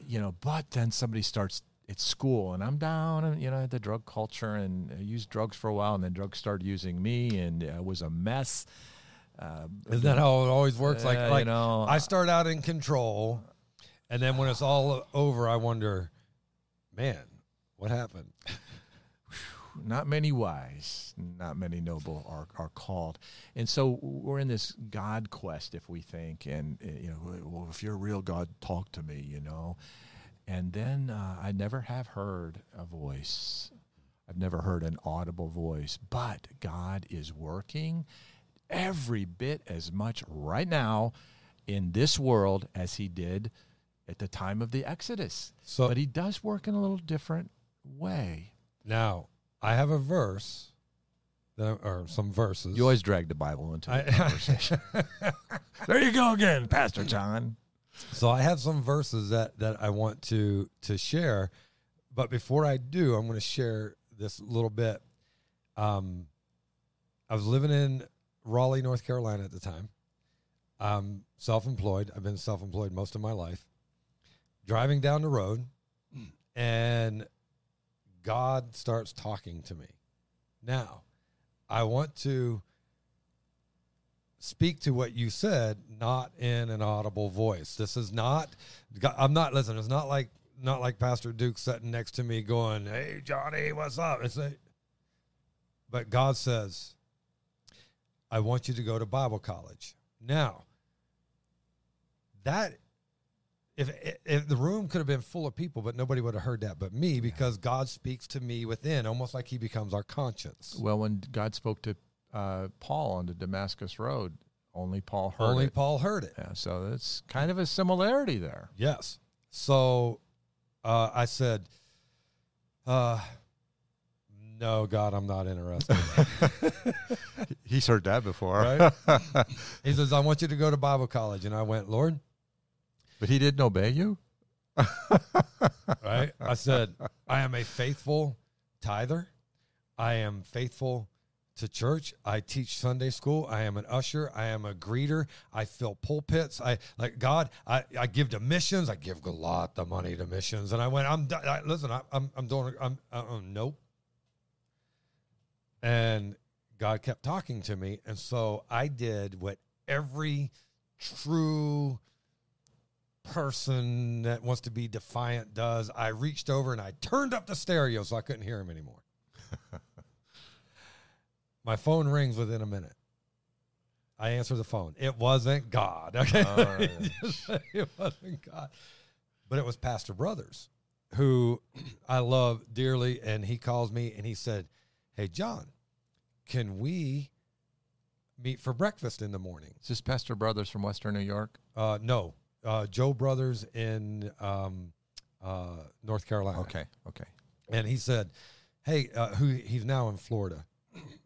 you know, but then somebody starts at school and I'm down and, you know, the drug culture and I used drugs for a while and then drugs started using me and it was a mess. Uh, Isn't that how it always works? Like, uh, like you know, I start out in control, and then when it's all over, I wonder, man, what happened? not many wise, not many noble are, are called. And so we're in this God quest, if we think, and, uh, you know, well, if you're a real God, talk to me, you know. And then uh, I never have heard a voice. I've never heard an audible voice, but God is working every bit as much right now in this world as he did at the time of the Exodus. So But he does work in a little different way. now I have a verse, that, or some verses. You always drag the Bible into the I- conversation. there you go again, Pastor John. so I have some verses that that I want to to share, but before I do, I'm going to share this little bit. Um, I was living in Raleigh, North Carolina at the time. I'm self-employed. I've been self-employed most of my life. Driving down the road, mm. and God starts talking to me. Now, I want to speak to what you said, not in an audible voice. This is not. I'm not. Listen, it's not like not like Pastor Duke sitting next to me going, "Hey, Johnny, what's up?" It's a, but God says, "I want you to go to Bible college." Now, that if if the room could have been full of people, but nobody would have heard that but me, because God speaks to me within, almost like He becomes our conscience. Well, when God spoke to uh, Paul on the Damascus Road, Only Paul heard Only it. Paul heard it. Yeah, so it's kind of a similarity there. Yes. So uh, I said, uh, "No, God, I'm not interested." He's heard that before, Right? he says, "I want you to go to Bible college," and I went, "Lord." But he didn't obey you. right? I said, I am a faithful tither. I am faithful to church. I teach Sunday school. I am an usher. I am a greeter. I fill pulpits. I like God. I, I give to missions. I give a lot of money to missions. And I went, I'm I, listen. I, I'm I'm doing. I'm uh, uh, nope. And God kept talking to me, and so I did what every true person that wants to be defiant does. I reached over and I turned up the stereo so I couldn't hear him anymore. My phone rings within a minute. I answer the phone. It wasn't God. Okay. Oh, it wasn't God. But it was Pastor Brothers, who I love dearly. And he calls me and he said, Hey, John, can we meet for breakfast in the morning? Is this Pastor Brothers from Western New York? Uh, no, uh, Joe Brothers in um, uh, North Carolina. Okay, okay. and he said, "Hey, uh, who he's now in Florida,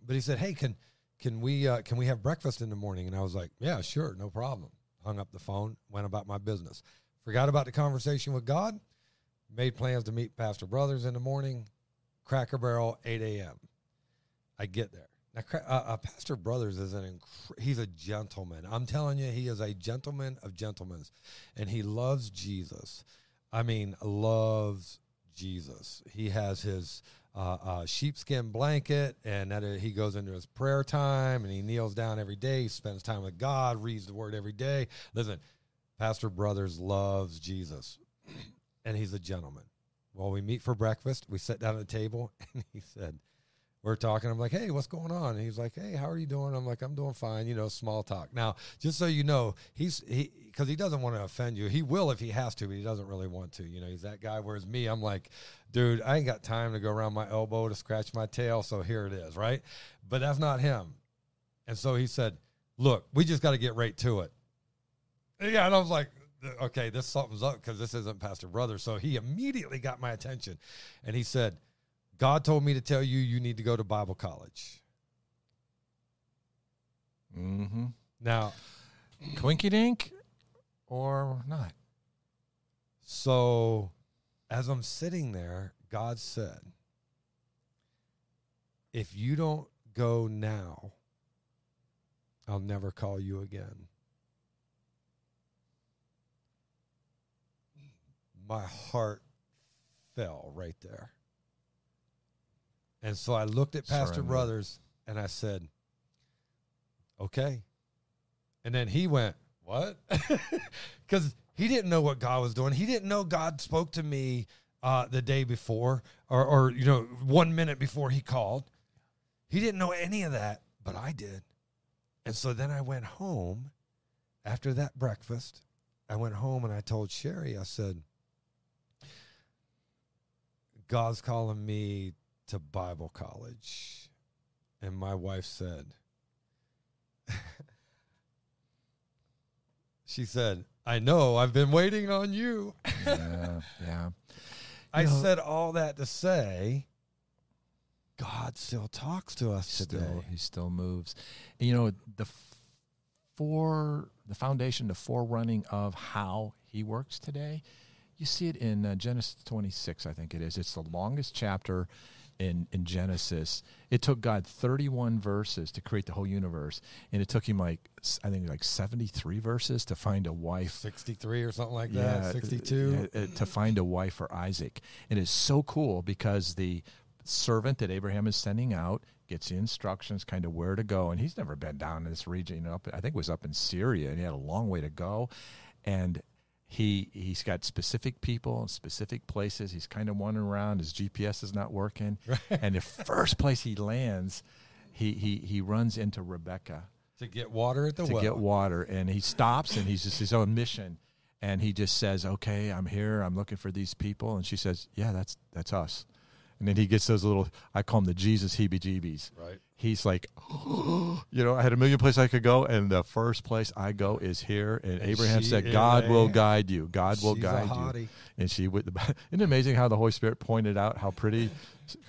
but he said, "Hey, can can we uh, can we have breakfast in the morning?" And I was like, "Yeah, sure, no problem." Hung up the phone, went about my business, forgot about the conversation with God, made plans to meet Pastor Brothers in the morning, Cracker Barrel, eight a.m. I get there. Uh, uh, Pastor Brothers is an inc- he's a gentleman. I'm telling you, he is a gentleman of gentlemen, and he loves Jesus. I mean, loves Jesus. He has his uh, uh, sheepskin blanket, and that he goes into his prayer time, and he kneels down every day. Spends time with God, reads the Word every day. Listen, Pastor Brothers loves Jesus, and he's a gentleman. Well, we meet for breakfast. We sit down at the table, and he said, we're talking. I'm like, hey, what's going on? And he's like, hey, how are you doing? I'm like, I'm doing fine. You know, small talk. Now, just so you know, he's he because he doesn't want to offend you. He will if he has to, but he doesn't really want to. You know, he's that guy. Whereas me, I'm like, dude, I ain't got time to go around my elbow to scratch my tail. So here it is, right? But that's not him. And so he said, look, we just got to get right to it. Yeah, and I was like, okay, this something's up because this isn't Pastor Brother. So he immediately got my attention, and he said. God told me to tell you you need to go to Bible college. Mm-hmm. Now, Twinky dink or not? so as I'm sitting there, God said, if you don't go now, I'll never call you again. My heart fell right there. And so I looked at Pastor Surrender. Brothers and I said, okay. And then he went, what? Because he didn't know what God was doing. He didn't know God spoke to me uh, the day before or, or, you know, one minute before he called. He didn't know any of that, but I did. And so then I went home after that breakfast. I went home and I told Sherry, I said, God's calling me to Bible college. And my wife said, She said, I know, I've been waiting on you. Yeah, yeah. I know- said all that to say, God still talks to us Still, today. he still moves. And, you know the for the foundation, the forerunning of how he works today. You see it in uh, Genesis 26, I think it is. It's the longest chapter in, in Genesis. It took God 31 verses to create the whole universe, and it took him like I think like 73 verses to find a wife 63 or something like yeah, that, 62. uh, uh, to find a wife for Isaac. And it's so cool because the servant that Abraham is sending out gets the instructions, kind of where to go. And he's never been down in this region. Up, I think it was up in Syria, and he had a long way to go. And he he's got specific people and specific places. He's kind of wandering around. His GPS is not working. And the first place he lands, he he he runs into Rebecca to get water at the well. to well. get water and he stops and he's just his own mission and he just says okay i'm here i'm looking for these people and she says yeah that's that's us and then he gets those little. I call them the Jesus heebie-jeebies. Right. He's like, you know, I had a million places I could go, and the first place I go is here. And, And Abraham said, "God will guide you. God will She's guide you." And she would. Isn't it amazing how the Holy Spirit pointed out how pretty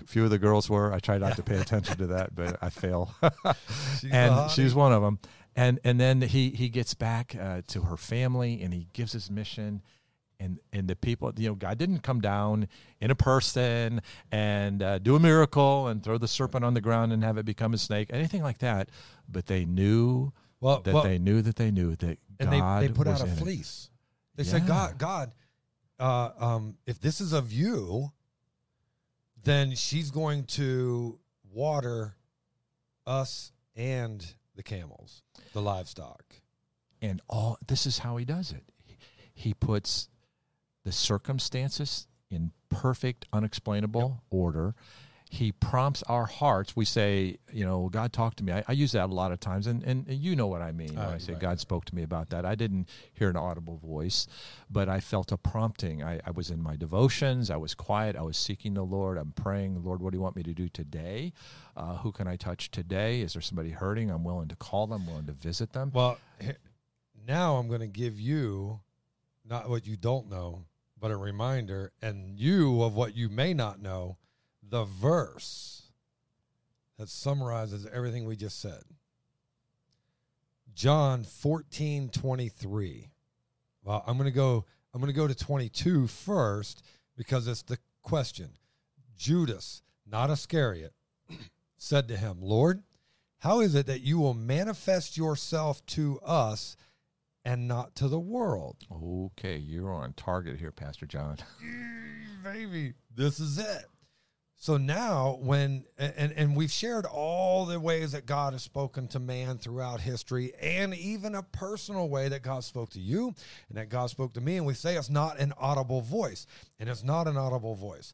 a few of the girls were? I tried not to pay attention to that, but I fail. She's and she was one of them. And and then he he gets back uh, to her family, and he gives his mission. And, and the people, you know, God didn't come down in a person and uh, do a miracle and throw the serpent on the ground and have it become a snake, anything like that. But they knew Well, that well, they knew that they knew that and God they, they put out a in it. fleece. They said, God, God, uh, um, if this is of you, then she's going to water us and the camels, the livestock. and all this is how he does it he puts the circumstances in perfect unexplainable order. He prompts our hearts. We say you know god talked to me. I, I use that a lot of times and, and you know what i mean when i say right, god spoke to me about that. I didn't hear an audible voice but i felt a prompting. I, I was in my devotions. I was quiet. I was seeking the lord. I'm praying lord what do you want me to do today? Uh, who can i touch today? Is there somebody hurting? I'm willing to call them willing to visit them. Well, now I'm going to give you not what you don't know, but a reminder, and you of what you may not know, the verse that summarizes everything we just said. John 14, 23. Well, I'm going to go, I'm to go to 22 first because it's the question. Judas, not Iscariot, said to him, Lord, how is it that you will manifest yourself to us and not to the world? Okay, you're on target here, Pastor John. Baby, this is it. So now, when and and we've shared all the ways that God has spoken to man throughout history, and even a personal way that God spoke to you and that God spoke to me, and we say it's not an audible voice, and it's not an audible voice,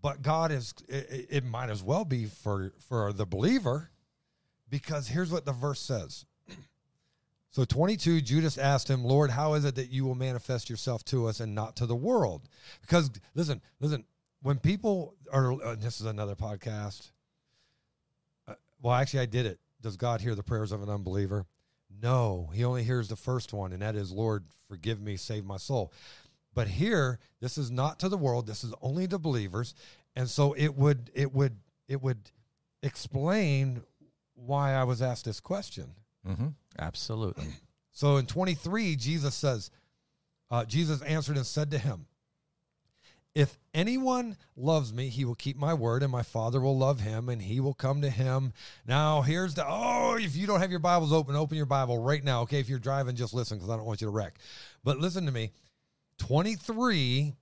but God is. It, it might as well be for for the believer, because here's what the verse says. So 22, Judas asked him, Lord, how is it that you will manifest yourself to us and not to the world? Because listen, listen, when people are, uh, this is another podcast. Uh, well, actually, I did it. Does God hear the prayers of an unbeliever? No, he only hears the first one, and that is, Lord, forgive me, save my soul. But here, this is not to the world. This is only to believers, and so it would, it would, it would explain why I was asked this question. Mm-hmm. Absolutely. So in 23, Jesus says, uh, Jesus answered and said to him, If anyone loves me, he will keep my word, and my Father will love him, and he will come to him. Now, here's the oh, if you don't have your Bibles open, open your Bible right now. Okay, if you're driving, just listen because I don't want you to wreck. But listen to me 23,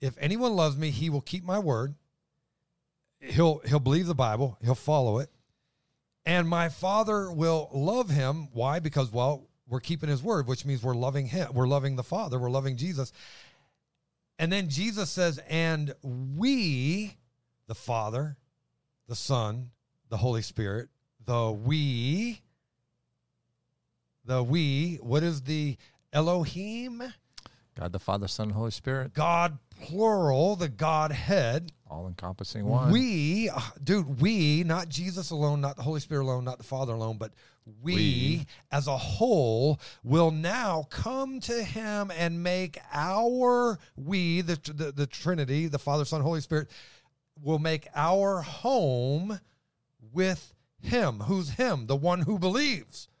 if anyone loves me, he will keep my word. He'll he'll believe the Bible, he'll follow it and my father will love him. Why? Because well we're keeping his word which means we're loving him we're loving the father we're loving jesus. And then jesus says and we the father the son the holy spirit the we the we what is the elohim? God the Father, Son, and Holy Spirit, god plural the godhead all encompassing one. we, uh, dude, we, not Jesus alone, not the Holy Spirit alone, not the Father alone, but we, We. as a whole will now come to him and make our we, the, the, the Trinity, the Father, Son, Holy Spirit, will make our home with him. Who's him? The one who believes.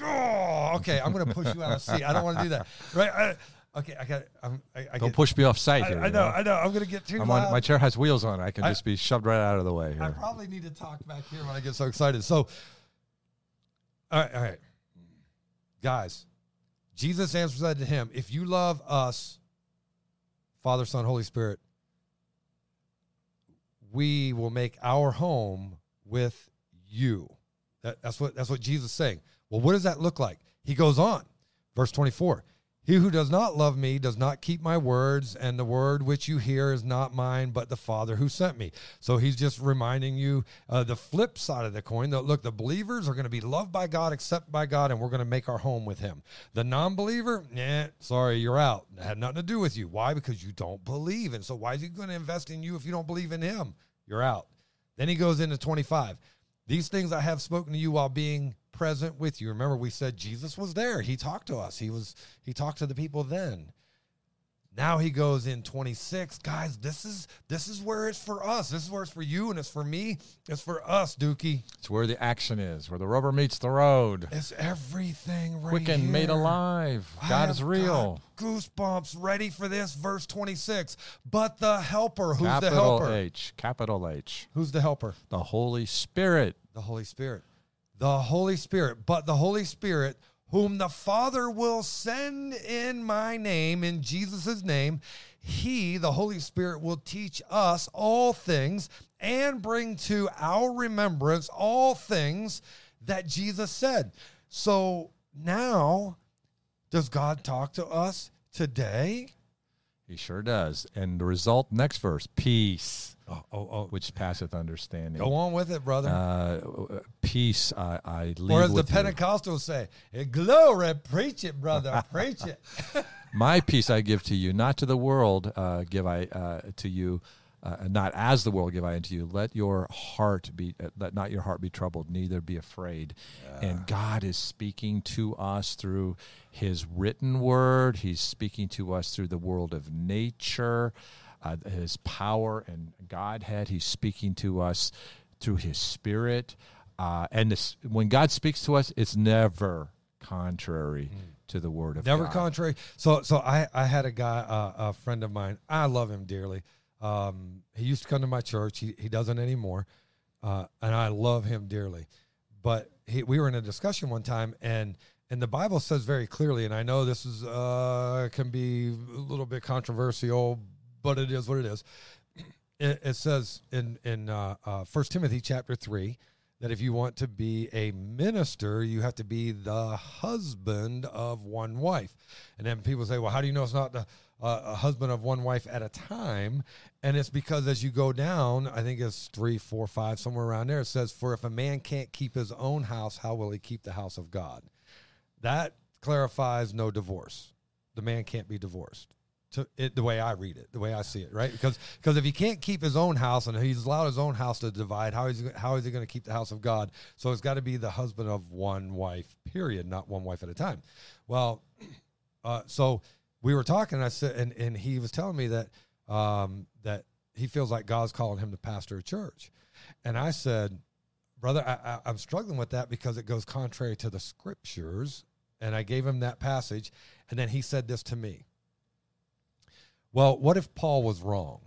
Oh, okay, I'm going to push you out of seat. I don't want to do that. Right? I, okay, I got. I'm, I, I Don't get, push me off site I, here. I you know, I know. I'm going to get too I'm loud. on, my chair has wheels on. it. I can I- just be shoved right out of the way I probably need to talk back here when I get so excited. So, all right, all right, guys. Jesus answered to him, "If you love us, Father, Son, Holy Spirit, we will make our home with you." That, that's what that's what Jesus is saying. Well, what does that look like? He goes on, verse twenty four. He who does not love me does not keep my words, and the word which you hear is not mine, but the Father who sent me. So he's just reminding you uh, the flip side of the coin. That look, the believers are going to be loved by God, accepted by God, and we're going to make our home with Him. The non-believer, yeah, sorry, you're out. It had nothing to do with you. Why? Because you don't believe, and so why is He going to invest in you if you don't believe in Him? You're out. Then he goes into 25. These things I have spoken to you while being present with you. Remember, we said Jesus was there. He talked to us. He was he talked to the people then. Now he goes in 26. Guys, this is this is where it's for us. This is where it's for you and it's for me. It's for us, Dookie. It's where the action is, where the rubber meets the road. It's everything right Quickened, here. made alive. God is real. goosebumps ready for this verse 26. But the helper, who's the Capital helper? H, capital H. Who's the helper? The Holy Spirit. The Holy Spirit. The Holy Spirit. But the Holy Spirit, whom the Father will send in my name, in Jesus' name, he, the Holy Spirit, will teach us all things and bring to our remembrance all things that Jesus said. So now, does God talk to us today? He sure does. And the result, next verse, peace, Oh, oh, oh. which passeth understanding. Go on with it, brother. Uh, peace, I, I leave or as the with you. Pentecostals say, "Hey, glory, preach it, brother, preach it. My peace I give to you, not to the world uh, give I uh, to you, uh, not as the world give I unto you. Let your heart be, uh, let not your heart be troubled, neither be afraid. And God is speaking to us through His written word. He's speaking to us through the world of nature, uh, His power and Godhead. He's speaking to us through His Spirit. Uh, and this, when God speaks to us, it's never contrary to the word of Never God. contrary. So, so I, I had a guy, uh, a friend of mine. I love him dearly. Um, he used to come to my church. He, he doesn't anymore, uh, and I love him dearly. But he, we were in a discussion one time, and and the Bible says very clearly, and I know this is uh, can be a little bit controversial, but it is what it is. It, it says in in uh, uh, First Timothy chapter three that if you want to be a minister, you have to be the husband of one wife. And then people say, well, how do you know it's not the uh, a husband of one wife at a time? And it's because as you go down, I think it's three, four, five, somewhere around there, it says, for if a man can't keep his own house, how will he keep the house of God? That clarifies no divorce. The man can't be divorced. To it, the way I read it, the way I see it, right? Because because if he can't keep his own house and he's allowed his own house to divide, how is he, how is he going to keep the house of God? So it's got to be the husband of one wife, period, not one wife at a time. Well, uh, so we were talking, and I said, and, and he was telling me that um, that he feels like God's calling him to pastor a church, and I said, brother, I, I, I'm struggling with that because it goes contrary to the scriptures, and I gave him that passage, and then he said this to me. Well, what if Paul was wrong?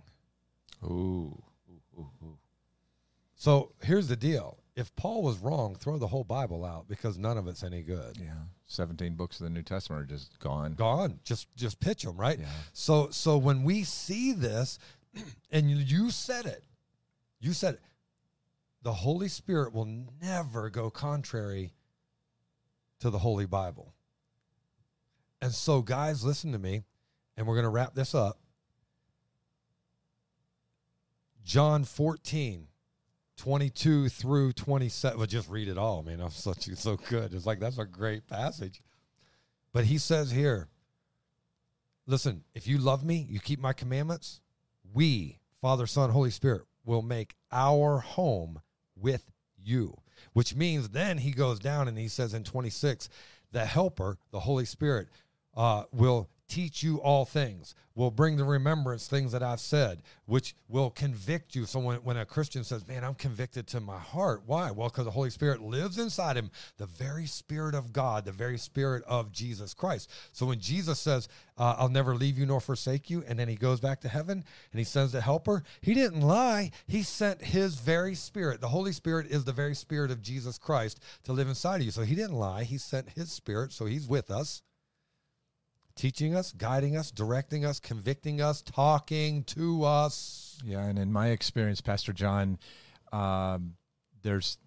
Ooh. Ooh, ooh, ooh. So here's the deal. If Paul was wrong, throw the whole Bible out because none of it's any good. Yeah. 17 books of the New Testament are just gone. Gone. Just just pitch them, right? Yeah. So so when we see this, and you, you said it, you said it, the Holy Spirit will never go contrary to the Holy Bible. And so, guys, listen to me, and we're going to wrap this up. John 14, 22 through 27. Well, just read it all, man. I'm such so good. It's like that's a great passage. But he says here, listen, if you love me, you keep my commandments, we, Father, Son, Holy Spirit, will make our home with you. Which means then he goes down and he says in 26, the helper, the Holy Spirit, uh, will teach you all things, will bring to remembrance things that I've said, which will convict you. So when, when a Christian says, Man, I'm convicted to my heart, why? Well, because the Holy Spirit lives inside him, the very Spirit of God, the very Spirit of Jesus Christ. So when Jesus says, uh, I'll never leave you nor forsake you, and then he goes back to heaven and he sends the helper, he didn't lie. He sent his very Spirit. The Holy Spirit is the very Spirit of Jesus Christ to live inside of you. So he didn't lie. He sent his Spirit, so he's with us teaching us, guiding us, directing us, convicting us, talking to us. Yeah, and in my experience, Pastor John, um, there's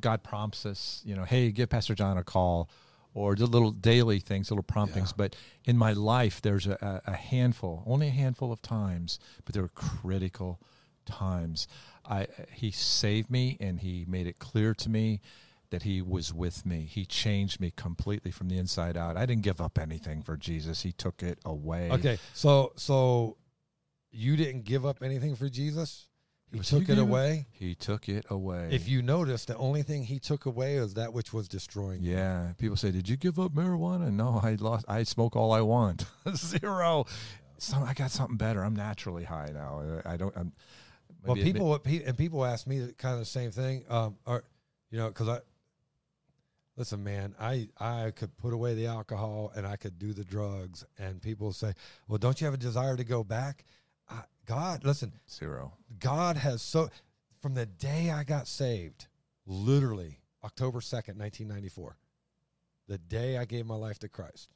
God prompts us, you know, hey, give Pastor John a call, or the little daily things, little promptings. Yeah. But in my life, there's a, a handful, only a handful of times, but they were critical times. I he saved me, and he made it clear to me that he was with me. He changed me completely from the inside out. I didn't give up anything for Jesus. He took it away. Okay, so so you didn't give up anything for Jesus. He was- took you it away. He took it away. If you notice, the only thing he took away is that which was destroying. you. Yeah, people say, "Did you give up marijuana?" No, I lost. I smoke all I want. Zero. Some, I got something better. I'm naturally high now. I don't. I'm, Well, people what pe- and people ask me the- kind of the same thing. Um, or you know, because I listen, man, I I could put away the alcohol and I could do the drugs, and people say, "Well, don't you have a desire to go back?" I, God, listen, zero. God has so from the day I got saved, literally October 2nd, 1994, the day I gave my life to Christ.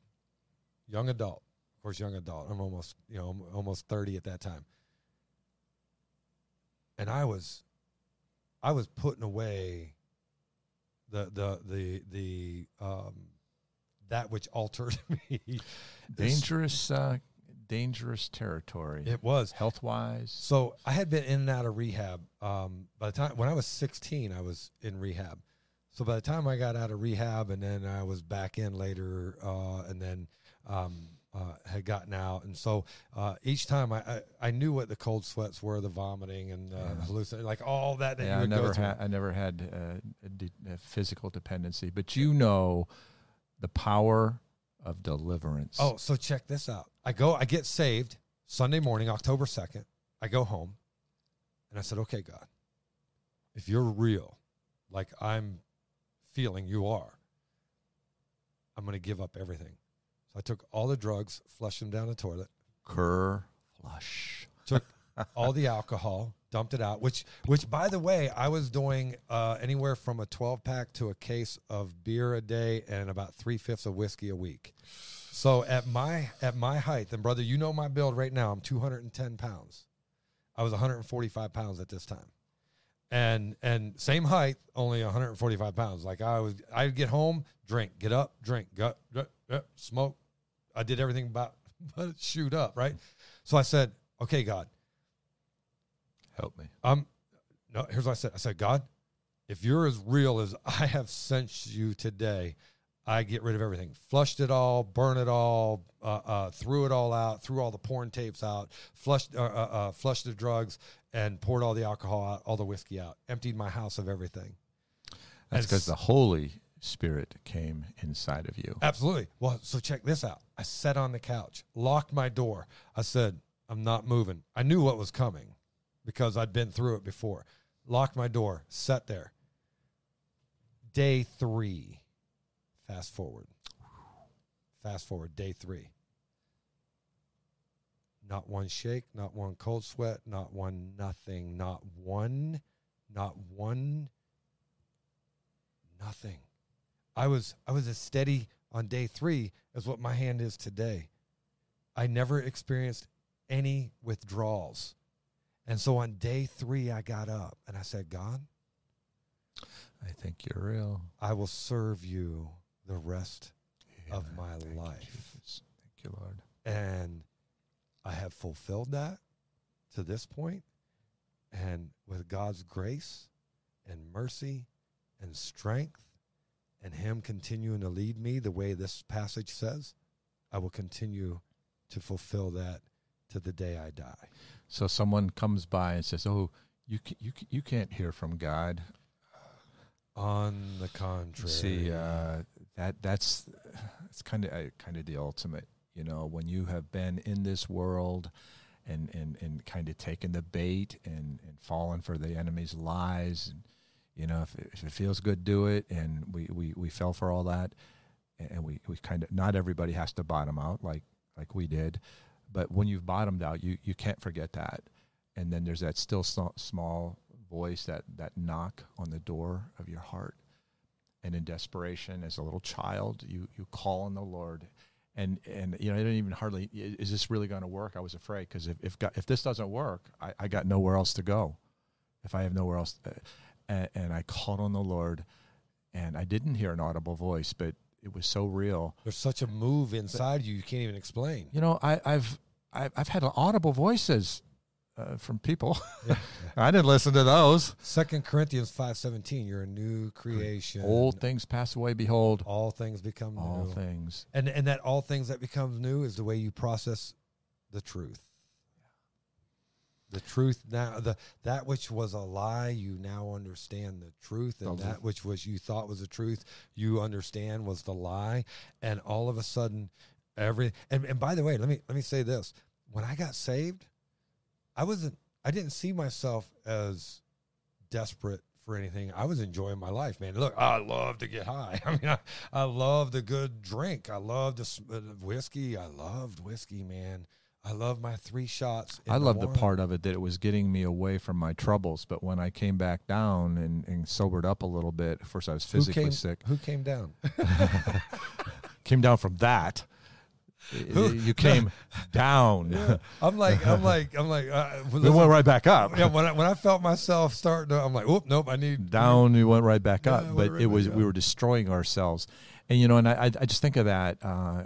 Young adult. Of course, young adult. I'm almost, you know, I'm almost 30 at that time. And I was I was putting away the the the the um that which altered me. Dangerous, uh, dangerous territory. It was. health wise. So I had been in and out of rehab. Um, by the time when I was 16, I was in rehab. So by the time I got out of rehab, and then I was back in later, uh, and then um, uh, had gotten out, and so uh, each time I, I I knew what the cold sweats were, the vomiting and uh, Yeah. hallucin- like all that that Yeah, you I never had. I never had uh, a, de- a physical dependency, but you know the power of deliverance. Oh, so check this out. I go, I get saved Sunday morning, October 2nd. I go home and I said, okay, God, if you're real, like I'm feeling you are, I'm going to give up everything. So I took all the drugs, flushed them down the toilet, cur flush. took all the alcohol, dumped it out. Which, which by the way, I was doing uh, anywhere from a 12 pack to a case of beer a day and about three fifths of whiskey a week. So at my at my height, and brother, you know my build right now. I'm 210 pounds. I was 145 pounds at this time, and and same height, only 145 pounds. Like I was, I'd get home, drink, get up, drink, gut, gut, gut, smoke. I did everything about but shoot up, right? So I said, okay, God, Help me. um, no, here's what I said. I said, God, if you're as real as I have sent you today, I get rid of everything. Flushed it all, burn it all, uh, uh, threw it all out, threw all the porn tapes out, flushed, uh, uh, uh, flushed the drugs, and poured all the alcohol out, all the whiskey out. Emptied my house of everything. That's because the Holy Spirit came inside of you. Absolutely. Well, so check this out. I sat on the couch, locked my door. I said, I'm not moving. I knew what was coming because I'd been through it before. Locked my door, sat there. Day three. Fast forward. Fast forward, day three. Not one shake, not one cold sweat, not one nothing, not one, not one, nothing. I was I was a steady on day three as what my hand is today. I never experienced any withdrawals. And so on day three I got up and I said, God, I think you're real. I will serve you the rest of my Thank life. Jesus. Thank you, Lord. And I have fulfilled that to this point. And with God's grace and mercy and strength and Him continuing to lead me the way this passage says, I will continue to fulfill that to the day I die. So someone comes by and says, "Oh, you ca- you ca- you can't hear from God." On the contrary. See, uh, that that's it's kind of uh, kind of the ultimate. You know, when you have been in this world and and and kind of taken the bait and and fallen for the enemy's lies, and you know, if it, if it feels good, do it. And we we we fell for all that, and we we kind of not everybody has to bottom out like like we did, but when you've bottomed out, you you can't forget that. And then there's that still small, voice that that knock on the door of your heart. And in desperation as a little child you you call on the lord. And and you know i didn't even hardly is this really going to work? I was afraid because if if, if this doesn't work I, I got nowhere else to go. If i have nowhere else uh, and, and i called on the lord and i didn't hear an audible voice but it was so real. There's such a move inside you you can't even explain. You know, I, I've I've, I've had audible voices uh, from people. I didn't listen to those. Second Corinthians five seventeen. You're a new creation. Old things pass away. Behold, all things become all new. things. And and that all things that becomes new is the way you process the truth. The truth now the that which was a lie, you now understand the truth, and that which was you thought was the truth, you understand was the lie, and all of a sudden, every and, and by the way, let me let me say this: when I got saved, I wasn't I didn't see myself as desperate for anything. I was enjoying my life, man. Look, I love to get high. I mean, I, I love the good drink. I love the uh, whiskey. I loved whiskey, man. I love my three shots. I love the part of it that it was getting me away from my troubles. But when I came back down and, and sobered up a little bit, of course I was Who physically came, sick. Who came down? Came down from that. Who- you came down. I'm like, I'm like, I'm like. Uh, We went right back up. yeah, when I, when I felt myself starting to, I'm like, whoop, nope, I need down we went right back up we but right it was we were destroying ourselves and you know and i i I just think of that uh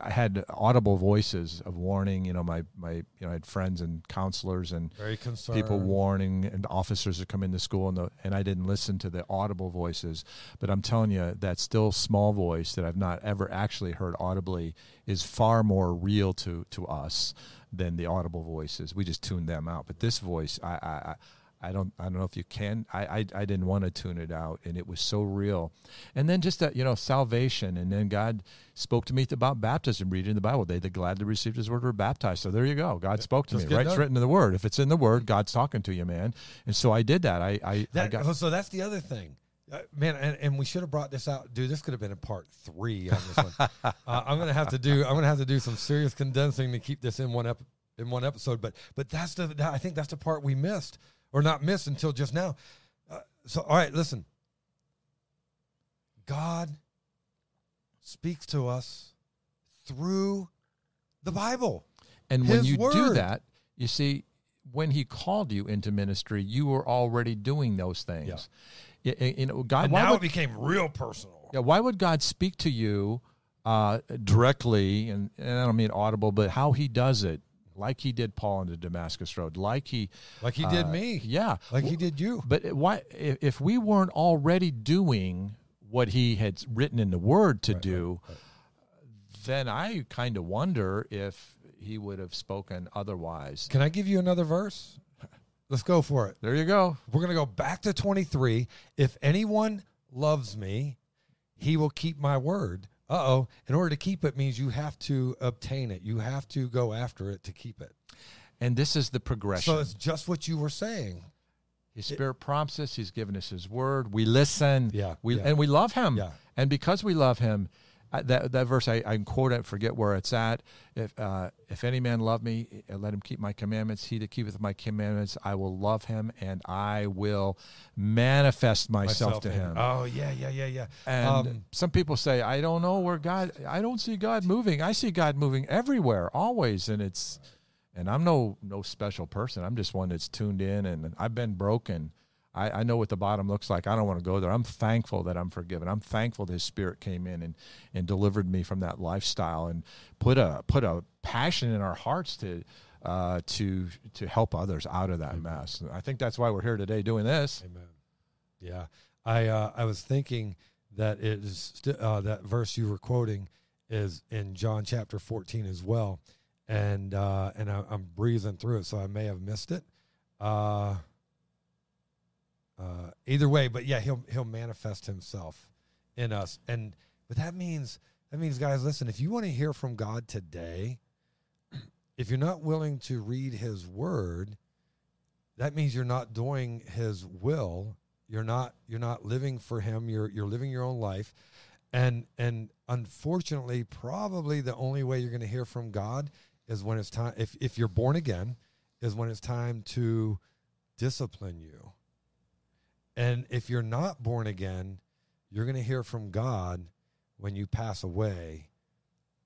I had audible voices of warning. You know, my my you know I had friends and counselors and people warning and officers that come into school and the, and I didn't listen to the audible voices. But I'm telling you that still small voice that I've not ever actually heard audibly is far more real to to us than the audible voices. We just tune them out. But this voice I I, I don't I don't know if you can I, I I didn't want to tune it out and it was so real and then just that you know salvation and then God spoke to me about baptism reading the Bible they that gladly received his word were baptized so there you go God spoke to Just me right it's written in the word if it's in the word God's talking to you man and so I did that I I, I got so that's the other thing, uh, man. And, and we should have brought this out, dude. This could have been a part three on this one. uh, I'm gonna have to do. I'm gonna have to do some serious condensing to keep this in one ep- in one episode. But but that's the. That, I think that's the part we missed or not missed until just now. Uh, so all right, listen. God speaks to us through the Bible. And when you do that, you see, when He called you into ministry, you were already doing those things. Y- y- You know, God. And Why now would, it became real personal. yeah, why would God speak to you uh, directly? And, and I don't mean audible, but how He does it, like He did Paul on the Damascus Road, like He, Like he did uh, me. yeah, Like he did you. But why, if if we weren't already doing what He had written in the Word to do, then I kind of wonder if He would have spoken otherwise. Can I give you another verse? Let's go for it. There you go. We're going to go back to 23. If anyone loves me, he will keep my word. Uh oh. In order to keep it means you have to obtain it, you have to go after it to keep it. And this is the progression. So it's just what you were saying. His Spirit prompts us. He's given us His Word. We listen. Yeah, We yeah. and we love Him. Yeah. And because we love Him, that that verse I, I quote it. Forget where it's at. If uh, if any man love me, uh, let him keep my commandments. He that keepeth my commandments, I will love him, and I will manifest myself, to in- him. Oh, yeah, yeah, yeah, yeah. And Um, some people say, I don't know where God, I don't see God moving. I see God moving everywhere, always. And it's, and I'm no, no special person. I'm just one that's tuned in and I've been broken. I, I know what the bottom looks like. I don't want to go there. I'm thankful that I'm forgiven. I'm thankful that his spirit came in and, and delivered me from that lifestyle and put a, put a passion in our hearts to, uh, to, to help others out of that mess. I think that's why we're here today doing this. Amen. Yeah, I uh, I was thinking that it is sti- uh, that verse you were quoting is in John chapter fourteen as well, and uh, and I, I'm breezing through it, so I may have missed it. Uh, uh, either way, but yeah, he'll he'll manifest himself in us, and but that means that means guys, listen, if you want to hear from God today, if you're not willing to read His Word, that means you're not doing his will. You're not you're not living for him. You're you're living your own life. And and unfortunately probably the only way you're going to hear from god is when it's time if if you're born again is when it's time to discipline you and if you're not born again you're going to hear from god when you pass away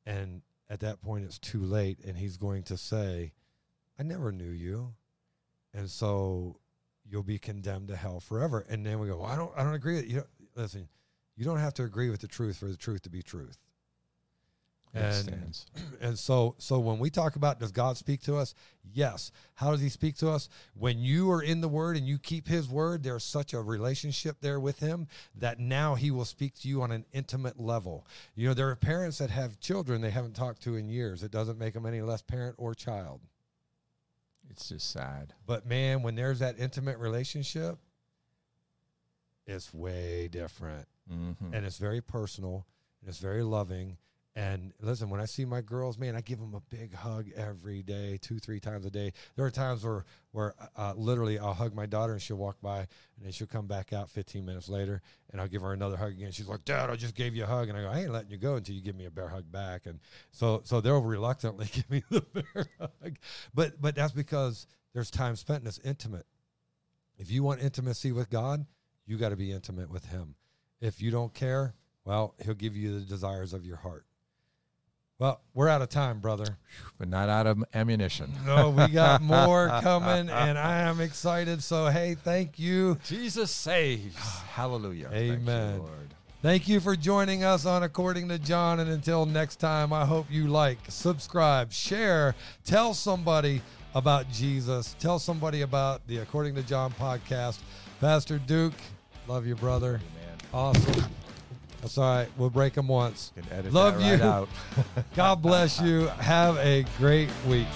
and at that point it's too late and he's going to say i never knew you and so you'll be condemned to hell forever. And then we go, well, I don't, I don't agree. with You listen, You don't have to agree with the truth for the truth to be truth. And stands. and so so when we talk about does God speak to us? Yes. How does he speak to us? When you are in the word and you keep his word, there's such a relationship there with him that now he will speak to you on an intimate level. You know, there are parents that have children they haven't talked to in years. It doesn't make them any less parent or child. It's just sad. But man, when there's that intimate relationship, it's way different. Mm-hmm. and it's very personal and it's very loving. And listen, when I see my girls, man, I give them a big hug every day, two, three times a day. There are times where, where uh, literally I'll hug my daughter and she'll walk by and then she'll come back out 15 minutes later and I'll give her another hug again. She's like, Dad, I just gave you a hug. And I go, I ain't letting you go until you give me a bear hug back. And so, so they'll reluctantly give me the bear hug. But, but that's because there's time spent and it's intimate. If you want intimacy with God, you got to be intimate with Him. If you don't care, well, He'll give you the desires of your heart. Well, we're out of time, brother. But not out of ammunition. No, we got more coming, and I am excited. So, hey, thank you. Jesus saves. Hallelujah. Thank you, Amen. Thank you for joining us on According to John. And until next time, I hope you like, subscribe, share, tell somebody about Jesus, tell somebody about the According to John podcast. Pastor Duke, love you, brother. Man, Awesome. That's all right. We'll break them once. Love right you. out. God bless you. Have a great week.